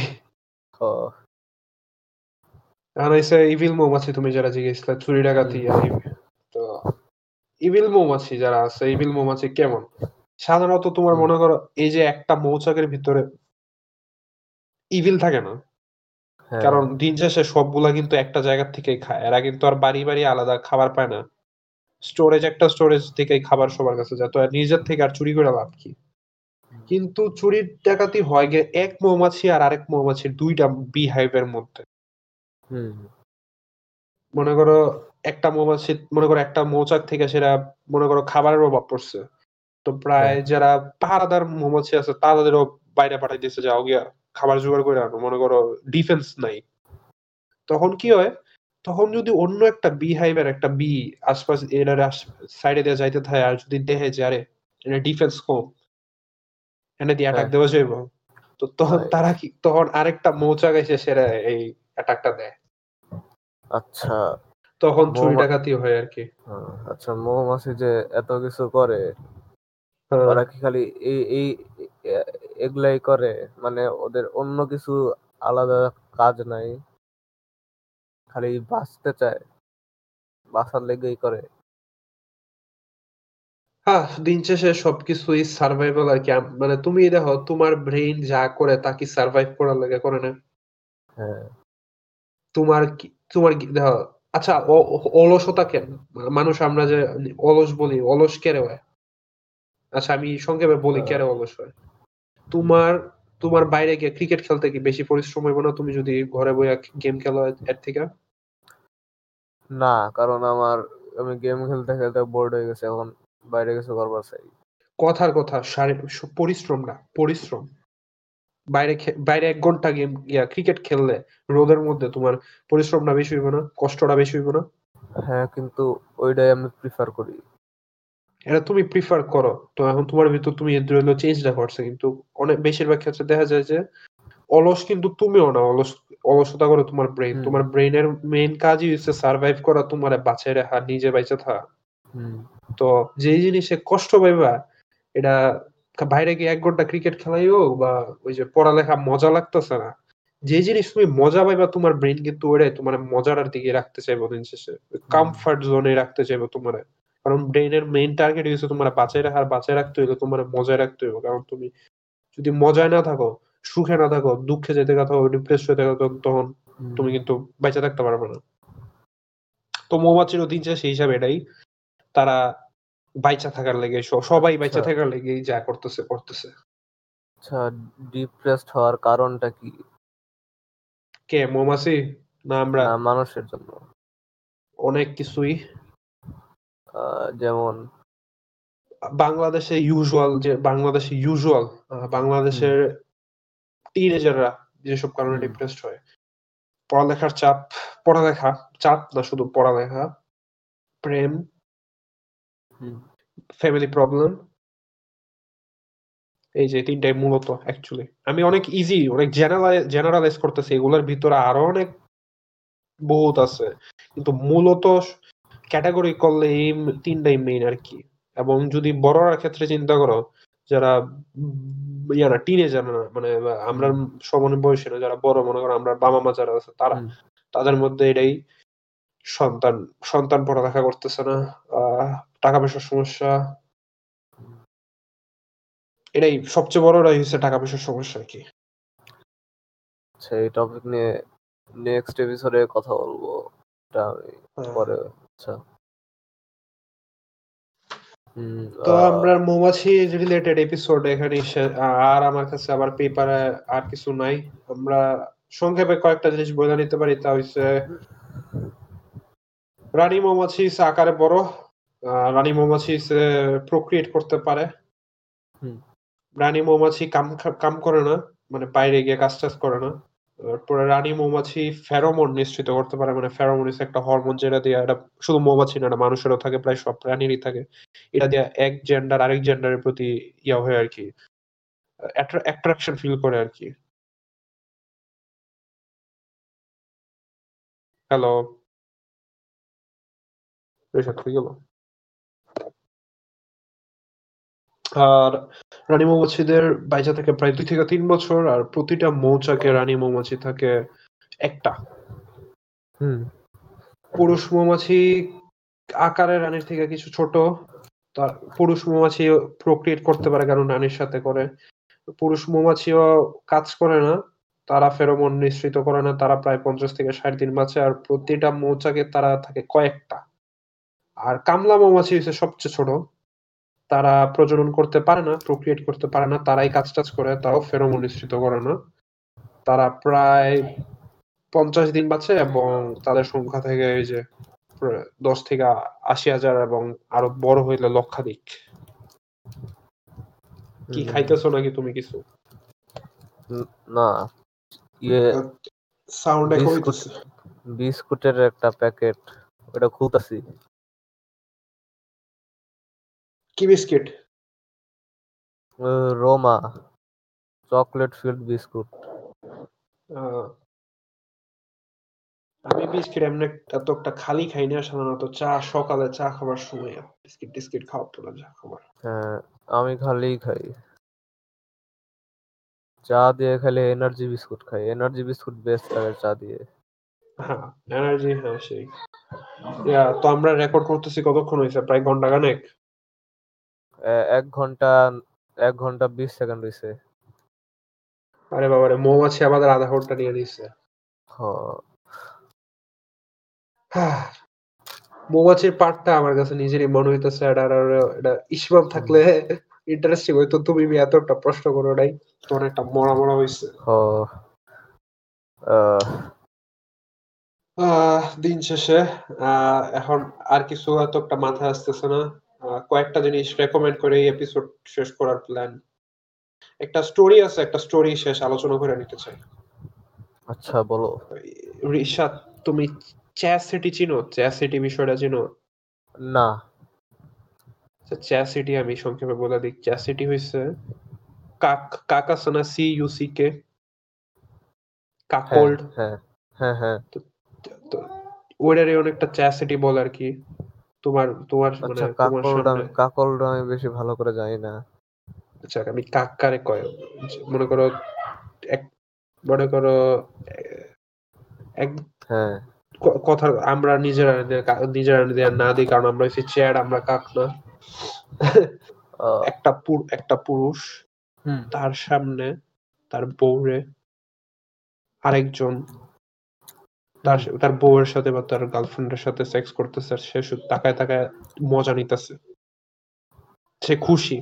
হইছে ইভিল মৌমাছি তুমি যারা জিজ্ঞেসলা চুরি ডাকাতি তো ইভিল মৌমাছি যারা আছে ইভিল মৌমাছি কেমন? সাধারণত তোমার মনে করো এই যে একটা মৌচাকের ভিতরে ইভিল থাকে না? হ্যাঁ। কারণ দিন শেষে সবগুলা কিন্তু একটা জায়গা থেকেই খায়। এরা কিন্তু আর বাড়ি বাড়ি আলাদা খাবার পায় না। স্টোরেজ একটা স্টোরেজ থেকেই খাবার সবার কাছে যায়। তো আর নিজের থেকে আর চুরি করে লাভ কি? কিন্তু চুরির ডাকাতি হয় গে এক মৌমাছি আর আরেক মৌমাছির দুইটা বিহাইভের মধ্যে। মনে করো একটা মৌমাছি মনে করো একটা মৌচাক থেকে সেটা মনে করো খাবারের অভাব পড়ছে। তো প্রায় হ্যাঁ। যারা পাহারাদার মৌমাছি আছে তাদেরও বাইরে পাঠাই দিয়েছে যাও গিয়া খাবার জোগাড় করে আনো। মনে করো ডিফেন্স নাই। তখন কি হয়? তখন যদি অন্য একটা বি হাইভের একটা বি আশপাশ এর সাইডে দিয়ে যাইতে থাকে আর যদি দেখে যে আরে এটা ডিফেন্স কম। এনে দিয়ে অ্যাটাক হ্যাঁ। দেওয়া যাইব। তো তখন তারা কি তখন আরেকটা মৌচাক এসে সেরা এই অ্যাটাকটা দেয়। আচ্ছা। তখন চুরি ডাকাতি হয় আর কি। হ্যাঁ, আচ্ছা মৌমাছি যে এত কিছু করে হ্যাঁ। ওরা কি খালি এই এই এগুলাই করে? মানে ওদের অন্য কিছু আলাদা কাজ নাই? খালি বাঁচতে চায়? বাঁচার লেগেই করে? হ্যাঁ দিন শেষে সবকিছুই সার্ভাইভাল আর কি। মানে তুমি দেখো তোমার ব্রেইন যা করে তা কি সার্ভাইভ করার লাগে করে না। হ্যাঁ। তোমার কি তোমার কি দেখো আচ্ছা অলসতা কেন? মানুষ আমরা যে অলস বলি অলস কেন হয়? আচ্ছা আমি সংক্ষেপে বলি হ্যাঁ। কেন অলস হয়? তোমার তোমার বাইরে গিয়ে ক্রিকেট খেলতে কি বেশি পরিশ্রম হইব না তুমি যদি ঘরে বইয়া গেম খেলো এর থেকে? না কারণ আমার আমি গেম খেলতে খেলতে বোর্ড হয়ে গেছে এখন বাইরে কিছু করবার চাই। কথার কথা শারীরিক পরিশ্রম না পরিশ্রম। বাইরে বাইরে এক ঘণ্টা গেম ইয়া ক্রিকেট খেললে রোদের মধ্যে তোমার পরিশ্রমটা বেশি হইব না? কষ্টটা বেশি হইব না? হ্যাঁ কিন্তু ওইটাই আমি প্রিফার করি। এটা তুমি প্রিফার করো। তো এখন তোমার ভিতর তুমি জন্য চেঞ্জটা করছে কিন্তু অনেক বেশিরভাগ ক্ষেত্রে দেখা যায় যে অলস কিন্তু তুমিও না অলস অলসতা করে তোমার ব্রেন তোমার ব্রেনের মেইন কাজই হচ্ছে সার্ভাইভ করা তোমার বাঁচায় রাখা নিজে বাইচে থাকা। তো যেই জিনিসে কষ্ট পাইবা এটা বাইরে গিয়ে এক ঘণ্টা ক্রিকেট খেলাই হোক বা ওই যে পড়ালেখা মজা লাগতেছে না। যে জিনিস তুমি মজা পাইবা তোমার ব্রেন কিন্তু ওরে তোমার মজার দিকে রাখতে চাইব দিন শেষে। কমফর্ট জোনে রাখতে চাইব তোমার। কারণ ব্রেনের মেইন টার্গেট হচ্ছে তোমার বাঁচায় রাখার বাঁচায় রাখতে হইলে তোমার মজায় রাখতে হইবে। কারণ তুমি যদি মজায় না থাকো সুখে না থাকো দুঃখে যেতে থাকো ডিপ্রেস হয়ে থাকো তখন- তুমি কিন্তু বেঁচে থাকতে পারবে না। তো মৌমাছির দিন সেই হিসাবে এটাই। তারা বাইচা থাকার লেগে সবাই বাইচা আচ্ছা। থাকার লেগে যা করতেছে করতেছে। আচ্ছা ডিপ্রেসড হওয়ার কারণটা কি? কে মৌমাছি না আমরা? মানুষের জন্য। অনেক কিছুই। যেমন? বাংলাদেশে ইউজুয়াল যে বাংলাদেশে ইউজুয়াল বাংলাদেশের টিনেজাররা যেসব কারণে ডিপ্রেসড হয় পড়ালেখার চাপ পড়ালেখা চাপ না শুধু পড়ালেখা প্রেম ফ্যামিলি প্রবলেম এই যে তিনটাই মূলত অ্যাকচুয়ালি আমি অনেক ইজি অনেক জেনারেলাইজ করতেছি এগুলোর ভিতরে আরও অনেক বহুত আছে। কিন্তু মূলত ক্যাটাগরি করলে এই তিনটাই মেইন আর কি। এবং যদি বড়রা ক্ষেত্রে চিন্তা করো যারা ইয়া না টিনেজার না মানে আমরা সমান বয়সী না যারা বড় মনে করো আমরা বাবা মা যারা আছে তারা তাদের মধ্যে এটাই সন্তান সন্তান পড়ালেখা করতেছে না। আহ, টাকা পয়সার সমস্যা। এটাই সবচেয়ে বড়টাই হচ্ছে টাকা পয়সার সমস্যা আর কি। আচ্ছা এই টপিক নিয়ে নেক্সট এপিসোডে কথা বলব। এটা আমি হ্যাঁ। পরে আচ্ছা। তো আমরা মৌমাছি রিলেটেড এপিসোড এখানে আর আমার কাছে আবার পেপারে আর কিছু নাই। আমরা সংক্ষেপে কয়েকটা জিনিস বলে নিতে পারি। তা হচ্ছে রানী মৌমাছি আকারে বড়। রানী মৌমাছি প্রক্রিয়েট করতে পারে। হুম। রানী মৌমাছি কাম কাম করে না মানে বাইরে গিয়ে কাজ টাজ করে না। তারপরে রানী মৌমাছি ফেরোমন নিশ্চিত করতে পারে মানে ফেরোমন একটা হরমোন যেটা দিয়ে এটা শুধু মৌমাছি না মানুষেরও থাকে প্রায় সব প্রাণীরই থাকে। এটা দিয়ে এক জেন্ডার আরেক জেন্ডারের প্রতি ইয়া হয় আর কি অ্যাট্রাকশন ফিল করে আর কি। হ্যালো রেশাদ হয়ে গেল। আর রানী মৌমাছিদের বাইচা থাকে প্রায় দুই থেকে তিন বছর আর প্রতিটা মৌচাকে রানী মৌমাছি থাকে একটা। হুম, পুরুষ মৌমাছি আকারে রানীর থেকে কিছু ছোট তার পুরুষ মৌমাছি প্রক্রিয়েট করতে পারে কারণ রানীর সাথে করে। পুরুষ মৌমাছিও কাজ করে না তারা ফেরোমন নিঃসৃত করে না তারা প্রায় পঞ্চাশ থেকে ষাট দিন বাঁচে আর প্রতিটা মৌচাকে তারা থাকে কয়েকটা। আর কামলা মৌমাছি হচ্ছে সবচেয়ে ছোট তারা প্রজনন করতে পারে না প্রক্রিয়েট করতে পারে না তারাই কাজ টাজ করে তাও ফেরোমন নিঃসৃত করে না। তারা প্রায় পঞ্চাশ দিন বাঁচে এবং তাদের সংখ্যা থেকে এই যে দশ থেকে আশি হাজার এবং আরও বড় হইলে লক্ষাধিক। কি খাইতেছো নাকি তুমি কিছু? না ইয়ে সাউন্ড বিস্কুটের একটা প্যাকেট ওটা খুলতাছি। কি biscuit Roma chocolate filled biscuit আমি বিস্কিট এমনি এত একটা খালি খাই না সাধারণত। চা সকালে চা খাবার সময় বিস্কিট টিস্কিট খাওয়া না চা খাবার হ্যাঁ আমি খালি খাই। চা দিয়ে খালি এনার্জি বিস্কুট খাই। এনার্জি বিস্কুট বেস্ট লাগে চা দিয়ে। হ্যাঁ এনার্জি হ্যাঁ সেই। তো আমরা রেকর্ড করতেছি কতক্ষণ হয়েছে প্রায় ঘণ্টা খানেক? এক ঘণ্টা এক ঘণ্টা বিশ সেকেন্ড হয়েছে আরে বাবারে মৌমাছি আমাদের আধা ঘণ্টা নিয়ে হ্যাঁ, মৌমাছির পার্টটা আমার কাছে নিজেরই মনে হইতেছে এটা আর এটা ইসমাম থাকলে ইন্টারেস্টিং হইতো। তুমি এতটা প্রশ্ন করো নাই তোর একটা মরা মরা হইছে। দিন শেষে আহ, এখন আর কিছু এত একটা মাথায় আসতেছে না। কয়েকটা জিনিস রেকমেন্ড করে এই এপিসোড শেষ করার প্ল্যান একটা স্টোরি আছে একটা স্টোরি শেষ আলোচনা করে নিতে চাই। আচ্ছা বলো। রিশাদ তুমি চ্যাস সিটি চিনো? চ্যাস সিটি বিষয়টা চিনো? না। চ্যাস সিটি আমি সংক্ষেপে বলে দিই। চ্যাস সিটি হইছে কাক কাক আছে না C U C K cuckold. হ্যাঁ হ্যাঁ হ্যাঁ। তো ওইটারই অনেকটা চ্যাস সিটি বলে আর কি। তোমার তোমার মানে আচ্ছা সামনে কাকলটা আমি বেশি ভালো করে জানি না। আচ্ছা আমি কাকারে কয় মনে করো এক মনে করো এক হ্যাঁ। কথা আমরা নিজেরা নিজেরা নিজেরা না দিই কারণ আমরা হচ্ছে চেয়ার আমরা কাক না। আহ, একটা পুর- একটা পুরুষ হুম। তার সামনে তার বউরে আরেকজন তার তার বউয়ের সাথে বা তার গার্লফ্রেন্ডের সাথে সেক্স করতেছে আর সে শুধু তাকায় তাকায় মজা নিতেছে। সে খুশি।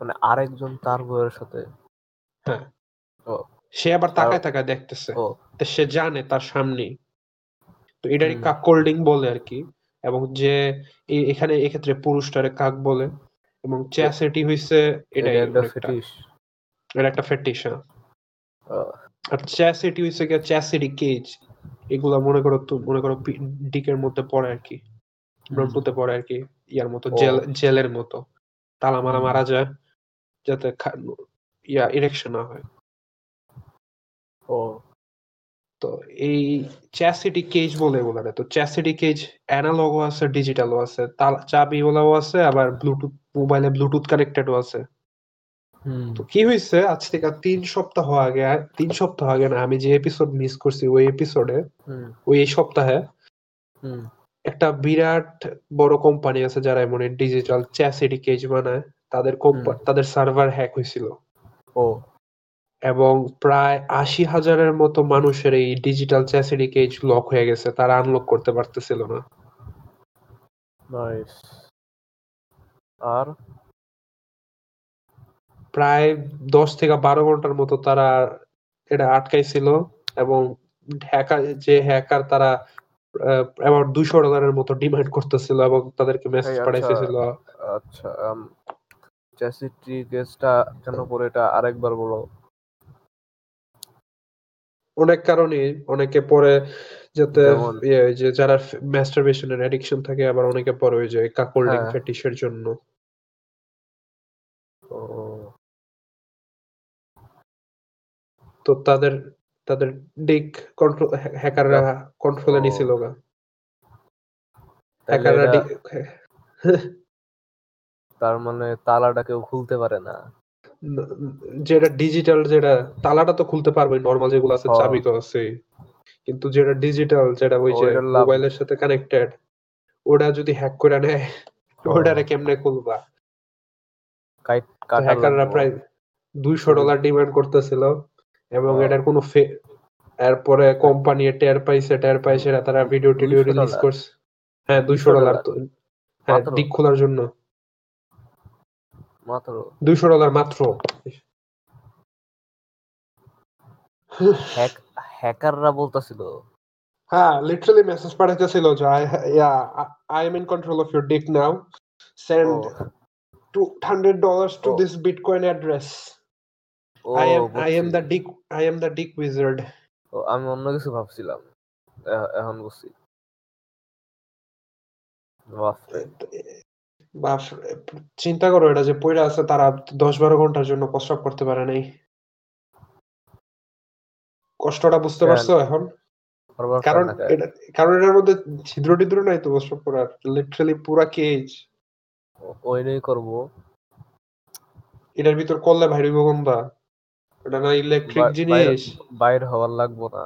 মানে আরেকজন তার বউয়ের সাথে। হ্যাঁ। ও। সে আবার তাকায় তাকায় দেখতেছে। তো সে জানে তার সামনেই। তো এটারই হুম। কাক কোল্ডিং বলে আর কি। এবং যে এখানে এক্ষেত্রে পুরুষটারে কাক বলে। এবং চ্যাসিটি হইছে এটা একটা ফেটিস এটা একটা ফেটিস আর চ্যাসিটি হইছে গিয়ে চ্যাসিটি কেজ এগুলা মনে করো তো মনে করো ডিকের মধ্যে পড়ে আর কি। ব্রন্টুতে পড়ে আর কি ইয়ার মতো। জেল জেলের মতো। তালা মারা মারা যায় যাতে ইয়া ইরেকশন না হয়। ও। তো এই চ্যাসিটি কেজ বলে এগুলারে তো চ্যাসিটি কেজ অ্যানালগও আছে ডিজিটালও আছে তালা চাবিওয়ালাও আছে আবার ব্লুটুথ মোবাইলে ব্লুটুথ কানেক্টেডও আছে। তো কি হয়েছে আজ থেকে তিন সপ্তাহ আগে তিন সপ্তাহ আগে না আমি যে এপিসোড মিস করছি ওই এপিসোডে ওই সপ্তাহে একটা বিরাট বড় কোম্পানি আছে যারা এমন ডিজিটাল চ্যাসিটি কেজ বানায় তাদের কোম্পানি তাদের সার্ভার হ্যাক হয়েছিল ও। এবং প্রায় আশি হাজারের মতো মানুষের এই ডিজিটাল চ্যাসিটি কেজ লক হয়ে গেছে তারা আনলক করতে পারতেছিল না। আর? প্রায় দশ থেকে বারো ঘণ্টার মতো তারা এটা আটকাইছিল এবং হ্যাকার যে হ্যাকার তারা আবার দুইশো ডলারের মতো ডিমান্ড করতেছিল এবং তাদেরকে মেসেজ এই আচ্ছা। আচ্ছা চ্যাসিটি কেসটা কেন করে এটা আরেকবার বলো অনেক কারণে অনেকে পরে যাতে? ইয়ে, যে যারা ম্যাস্টারবেশনের অ্যাডিকশন থাকে আবার অনেকে পরে ওই যে কাকোল্ডিং হ্যাঁ। ফেটিশের জন্য তো তাদের তাদের ডিক কন্ট্রোল হ্যাকাররা কন্ট্রোলে। নিছিল গা। হ্যাকাররা ডিক তার মানে তালাটা কেউ খুলতে পারে না। যেটা ডিজিটাল যেটা তালাটা তো খুলতে পারবে নরমাল যেগুলো আছে হ্যাঁ। চাবি তো আছে কিন্তু যেটা ডিজিটাল যেটা ওই যে মোবাইলের সাথে কানেক্টেড ওটা যদি হ্যাক করে নেয় হ্যাঁ। ওটারে কেমনে খুলবা? হ্যাকাররা প্রায় দুইশো ডলার ডিমান্ড করতেছিল। এবং। এটার কোনো ফে- এরপরে কোম্পানি টের পাইছে টের পাইছে তারা ভিডিও টিডিও রিলিজ করছে। হ্যাঁ দুইশো 200 ডলার হ্যাঁ? দিক খোলার জন্য। মাত্র? দুইশো ডলার মাত্র। হ্যাক হ্যাকাররা বলতাছিল। হ্যাঁ লিটারালি মেসেজ পাঠাইতেছিল যে I ya I am in control of your dick now send two hundred dollars to. This bitcoin address I am I am. The dick I am the dick wizard ও, আমি অন্য কিছু ভাবছিলাম। এখন বুঝছি। চিন্তা করো এটা যে পইরা আছে তারা দশ বারো ঘণ্টার জন্য প্রস্রাব করতে পারে নাই। কষ্টটা বুঝতে পারছ এখন? কারণ এটা কারণ এটার মধ্যে ছিদ্র টিদ্র নাই তো অবশ্য পুরা লিটারালি পুরা কেজ ওইটাই করব। এটার ভিতর করলে ভাই হইব কোনটা? এটা না ইলেকট্রিক জিনিস। বাইর হওয়ার লাগবো না।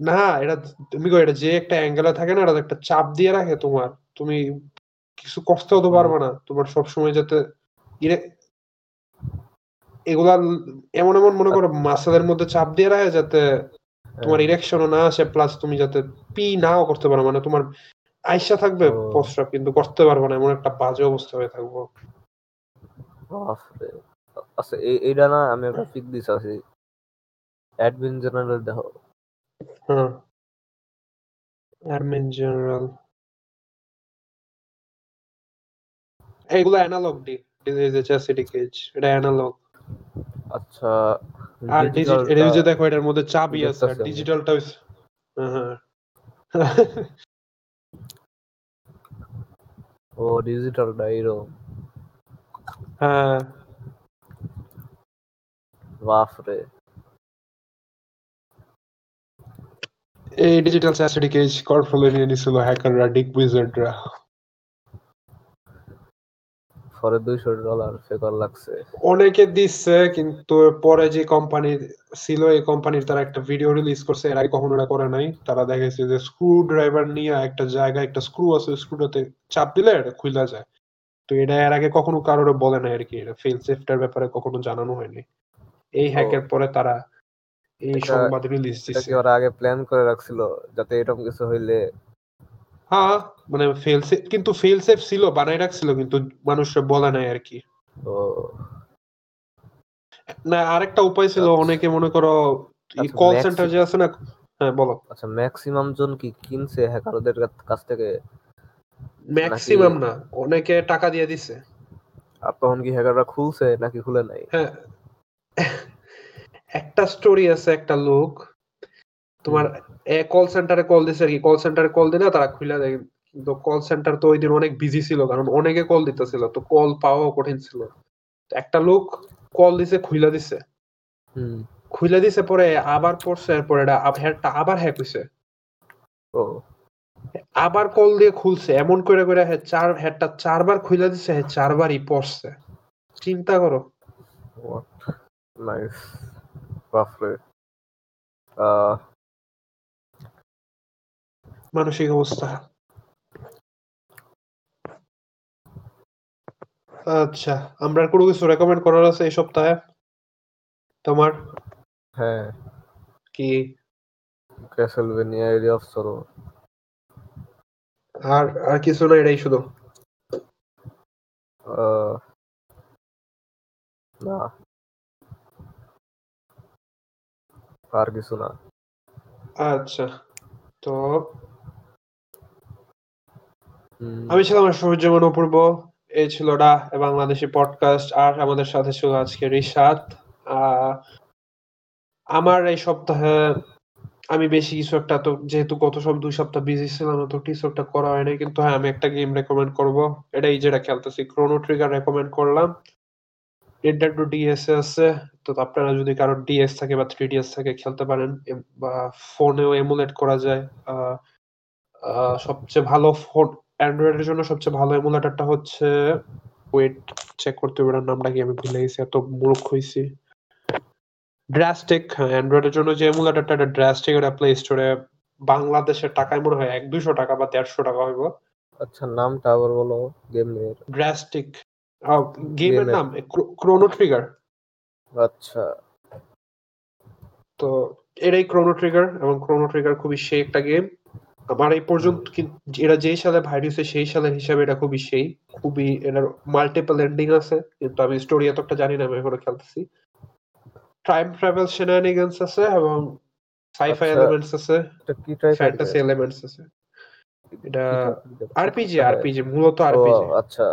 না এটা তুমি কো এটা যে একটা অ্যাঙ্গেলে থাকে না এটা একটা চাপ দিয়ে রাখে তোমার। তুমি কিছু করতেও তো পারবে না। তোমার সব সময় যাতে এগুলা এমন এমন মনে করো মাসেলের মধ্যে চাপ দিয়ে রাখে যাতে তোমার হ্যাঁ। ইরেকশনও না আসে প্লাস তুমি যাতে পি নাও করতে পারো। মানে তোমার আইসা থাকবে। প্রস্রাব কিন্তু করতে পারবে না। এমন একটা বাজে অবস্থা হয়ে থাকব। বাপরে আচ্ছা এই এইটা না আমি একটা পিক দিছি আছি। অ্যাডমিন জেনারেল দেখো। হ্যাঁ অ্যাডমিন জেনারেল এইগুলো অ্যানালগ ডি চ্যাসিটি কেজ এটা অ্যানালগ আচ্ছা আর ডিজিটাল এটা যে দেখো এটার মধ্যে চাবি আছে আর। ডিজিটালটা হ্যাঁ ও ডিজিটালটা এরকম হ্যাঁ। বাপরে। এই ডিজিটাল চ্যাসিটি কেজ কন্ট্রোলে নিয়ে নিছিল হ্যাকাররা ডিক উইজার্ডরা পরে দুইশো ডলার ফেকর লাগছে। অনেকে দিচ্ছে কিন্তু পরে যে কোম্পানি ছিল এই কোম্পানির তারা একটা ভিডিও রিলিজ করছে এর আগে কখনো এটা করে নাই। তারা দেখেছে যে স্ক্রু ড্রাইভার নিয়ে একটা জায়গায় একটা স্ক্রু আছে স্ক্রুটাতে চাপ দিলে এটা খুলে যায়। তো এটা এর আগে কখনো কারোর বলে নাই আর কি এটা ফেল সেফটার ব্যাপারে কখনো জানানো হয়নি। এই। হ্যাকের পরে তারা এই সংবাদ রিলিজ কি ওরা আগে প্ল্যান করে রাখছিল যাতে এরকম কিছু হইলে হ্যাঁ মানে ফেল সেফ কিন্তু ফেল সেফ ছিল বানাই রাখছিল কিন্তু মানুষরা বলে নাই আর কি। না আরেকটা উপায় ছিল আচ্ছা। অনেকে মনে করো আচ্ছা, কল সেন্টার যে আছে না হ্যাঁ বলো। আচ্ছা ম্যাক্সিমাম জন কি কিনছে হ্যাকারদের কাছ থেকে? ম্যাক্সিমাম না। অনেকে টাকা দিয়ে দিছে। আর তখন কি হ্যাকাররা খুলছে নাকি খুলে নাই? হ্যাঁ। একটা স্টোরি আছে একটা লোক তোমার কল সেন্টারে কল দিছে আর কি কল সেন্টারে কল দিলে তারা খুলে দেয়। কিন্তু কল সেন্টার তো ওই দিন অনেক বিজি ছিল কারণ অনেকে কল দিতেছিল তো কল পাওয়া কঠিন ছিল। একটা লোক কল দিছে খুইলা দিছে। হুম। খুইলা দিছে পরে আবার পড়ছে হ্যাকটা আবার হ্যাক হইছে। ও। আবার কল দিয়ে খুলছে এমন করে করে হ্যাঁ চার হ্যাডটা চারবার খুইলা দিছে হ্যাঁ চারবারই পড়ছে। চিন্তা করো। নাইস বাপরে আহ মানসিক অবস্থা। আচ্ছা আমরা কোনো কিছু রেকমেন্ড করার আছে এই সপ্তাহে? তোমার? হ্যাঁ। কি? ক্যাসেলভেনিয়া এরিয়া অফ সরো আর আর কিছু না এটাই শুধু। না। আর কিছু না। আচ্ছা তো আমি ছিলাম সূর্যমন অপূর্ব। এই ছিল ডা বাংলাদেশি পডকাস্ট আর আমাদের সাথে ছিল আজকে রিশাদ। আমার এই সপ্তাহে আমি বেশি কিছু একটা তো, যেহেতু গত সব দুই সপ্তাহ বিজি ছিলাম, তো কিছু একটা করা হয় হয়নি কিন্তু হ্যাঁ আমি একটা গেম রেকমেন্ড করব। এটাই যেটা খেলতেছি। ক্রোনো ট্রিগার রেকমেন্ড করলাম। এটা একটু ডিএস আছে। তো আপনারা যদি কারও ডিএস থাকে বা থ্রি ডিএস থাকে, খেলতে পারেন। বা ফোনেও এমুলেট করা যায়। সবচেয়ে ভালো ফোন অ্যান্ড্রয়েডের জন্য সবচেয়ে ভালো এমুলেটরটা হচ্ছে ওয়েট চেক করতে হবে নামটা কি আমি ভুলে গেছি, এত মূর্খ হয়েছি ড্রাস্টিক অ্যান্ড্রয়েডের জন্য যে এমুলেটরটা এটা ড্রাস্টিক এটা প্লে স্টোরে বাংলাদেশের টাকায় মনে হয় এক দুইশো টাকা বা দেড়শো টাকা হইব। আচ্ছা নামটা আবার বলো গেমের ড্রাস্টিক গেমের নাম ক্রোনো ট্রিগার আচ্ছা। তো এটাই ক্রোনো ট্রিগার এবং ক্রোনো ট্রিগার খুবই সেই একটা গেম আমার এই পর্যন্ত এরা যেই সালে ভাইরাসে সেই সালের হিসাবে এটা খুবই সেই। খুবই এটার মাল্টিপল এন্ডিং আছে কিন্তু আমি স্টোরি এতটা জানি না আমি এখনও খেলতেছি। টাইম ট্রাভেল শেনানিগান্স আছে এবং সাইফাই আচ্ছা। এলিমেন্টস আছে কি ফ্যান্টাসি এলিমেন্টস আছে। এটা আরপিজি। আরপিজি মূলত ও আরপিজি আচ্ছা।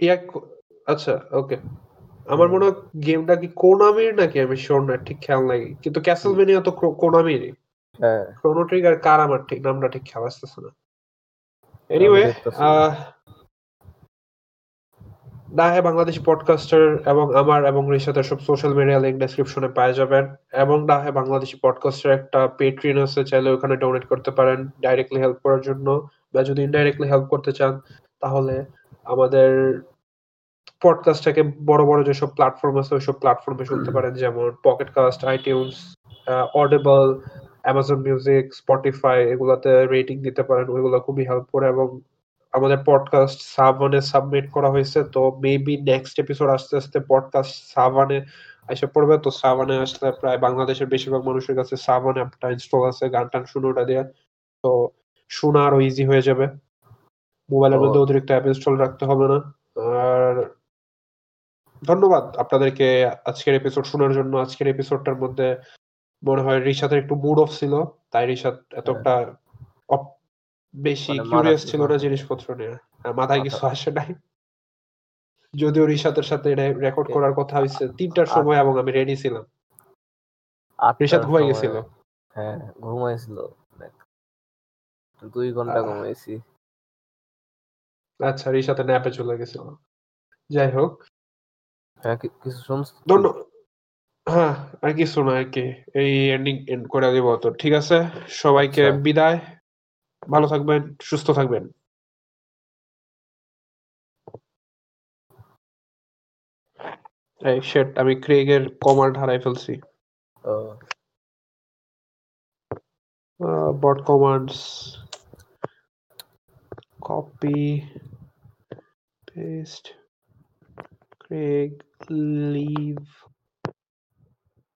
ইয়াক আচ্ছা ওকে। আমার মনে হয় গেমটা কি কোনামির নাকি? আমি শিওর না ঠিক খেয়াল নাই। কিন্তু ক্যাসেলভেনিয়া তো কোনামিরই হ্যাঁ। ক্রোনো ট্রিগার কার আমার ঠিক নামটা ঠিক খেয়াল আসতেছে না। এনিওয়ে ডাহে বাংলাদেশি পডকাস্টার এবং আমার এবং রিশাতের সব সোশ্যাল মিডিয়া লিঙ্ক ডেসক্রিপশনে পেয়ে যাবেন। এবং ডাহে বাংলাদেশি পডকাস্টার একটা পেট্রিন আছে চাইলে ওখানে ডোনেট করতে পারেন ডাইরেক্টলি হেল্প করার জন্য। বা যদি ইনডাইরেক্টলি হেল্প করতে চান তাহলে আমাদের পডকাস্টটাকে বড় বড় যেসব প্ল্যাটফর্ম আছে ওইসব প্ল্যাটফর্মে শুনতে পারেন। যেমন Pocket Cast iTunes Audible Amazon Music Spotify এগুলাতে রেটিং দিতে পারেন। ওইগুলো খুবই হেল্প করে এবং আমাদের পডকাস্ট সাভানে সাবমিট করা হয়েছে তো মেবি নেক্সট এপিসোড আস্তে আস্তে পডকাস্ট সাভানে এসে পড়বে। তো সাভানে আসলে প্রায় বাংলাদেশের বেশিরভাগ মানুষের কাছে সাভান অ্যাপটা ইনস্টল আছে গান টান শুনে ওটা দিয়ে। তো শোনা আরও ইজি হয়ে যাবে। মোবাইলের মধ্যে অতিরিক্ত অ্যাপ ইনস্টল রাখতে হবে না। আর ধন্যবাদ আপনাদেরকে আজকের এপিসোড শোনার জন্য। আজকের এপিসোডটার মধ্যে মনে হয় রিশাতের একটু মুড অফ ছিল তাই রিশাত এতটা বেশি মানে কিউরিয়াস ছিল না জিনিসপত্র নিয়ে। আর মাথায় কিছু আসে নাই। যদিও রিশাতের সাথে এটা রেকর্ড করার কথা হয়েছে তিনটার সময় এবং আমি রেডি ছিলাম। আটটার রিশাদ ঘুমাই গেছিল। হ্যাঁ ঘুমাইছিল। দুই ঘণ্টা ঘুমাইছি। আচ্ছা রিশাতে ন্যাপে চলে গেছিল। যাই হোক। হ্যাঁ কিছু শুনছ? ধন্য হ্যাঁ আর কিছু না আর কি। এই এন্ডিং এন্ড করে দিব তো ঠিক আছে? সবাইকে আচ্ছা। বিদায়। ভালো থাকবেন সুস্থ থাকবেন। এই শেট আমি ক্রেগের কমান্ড হারাই ফেলছি। bot commands copy paste craig leave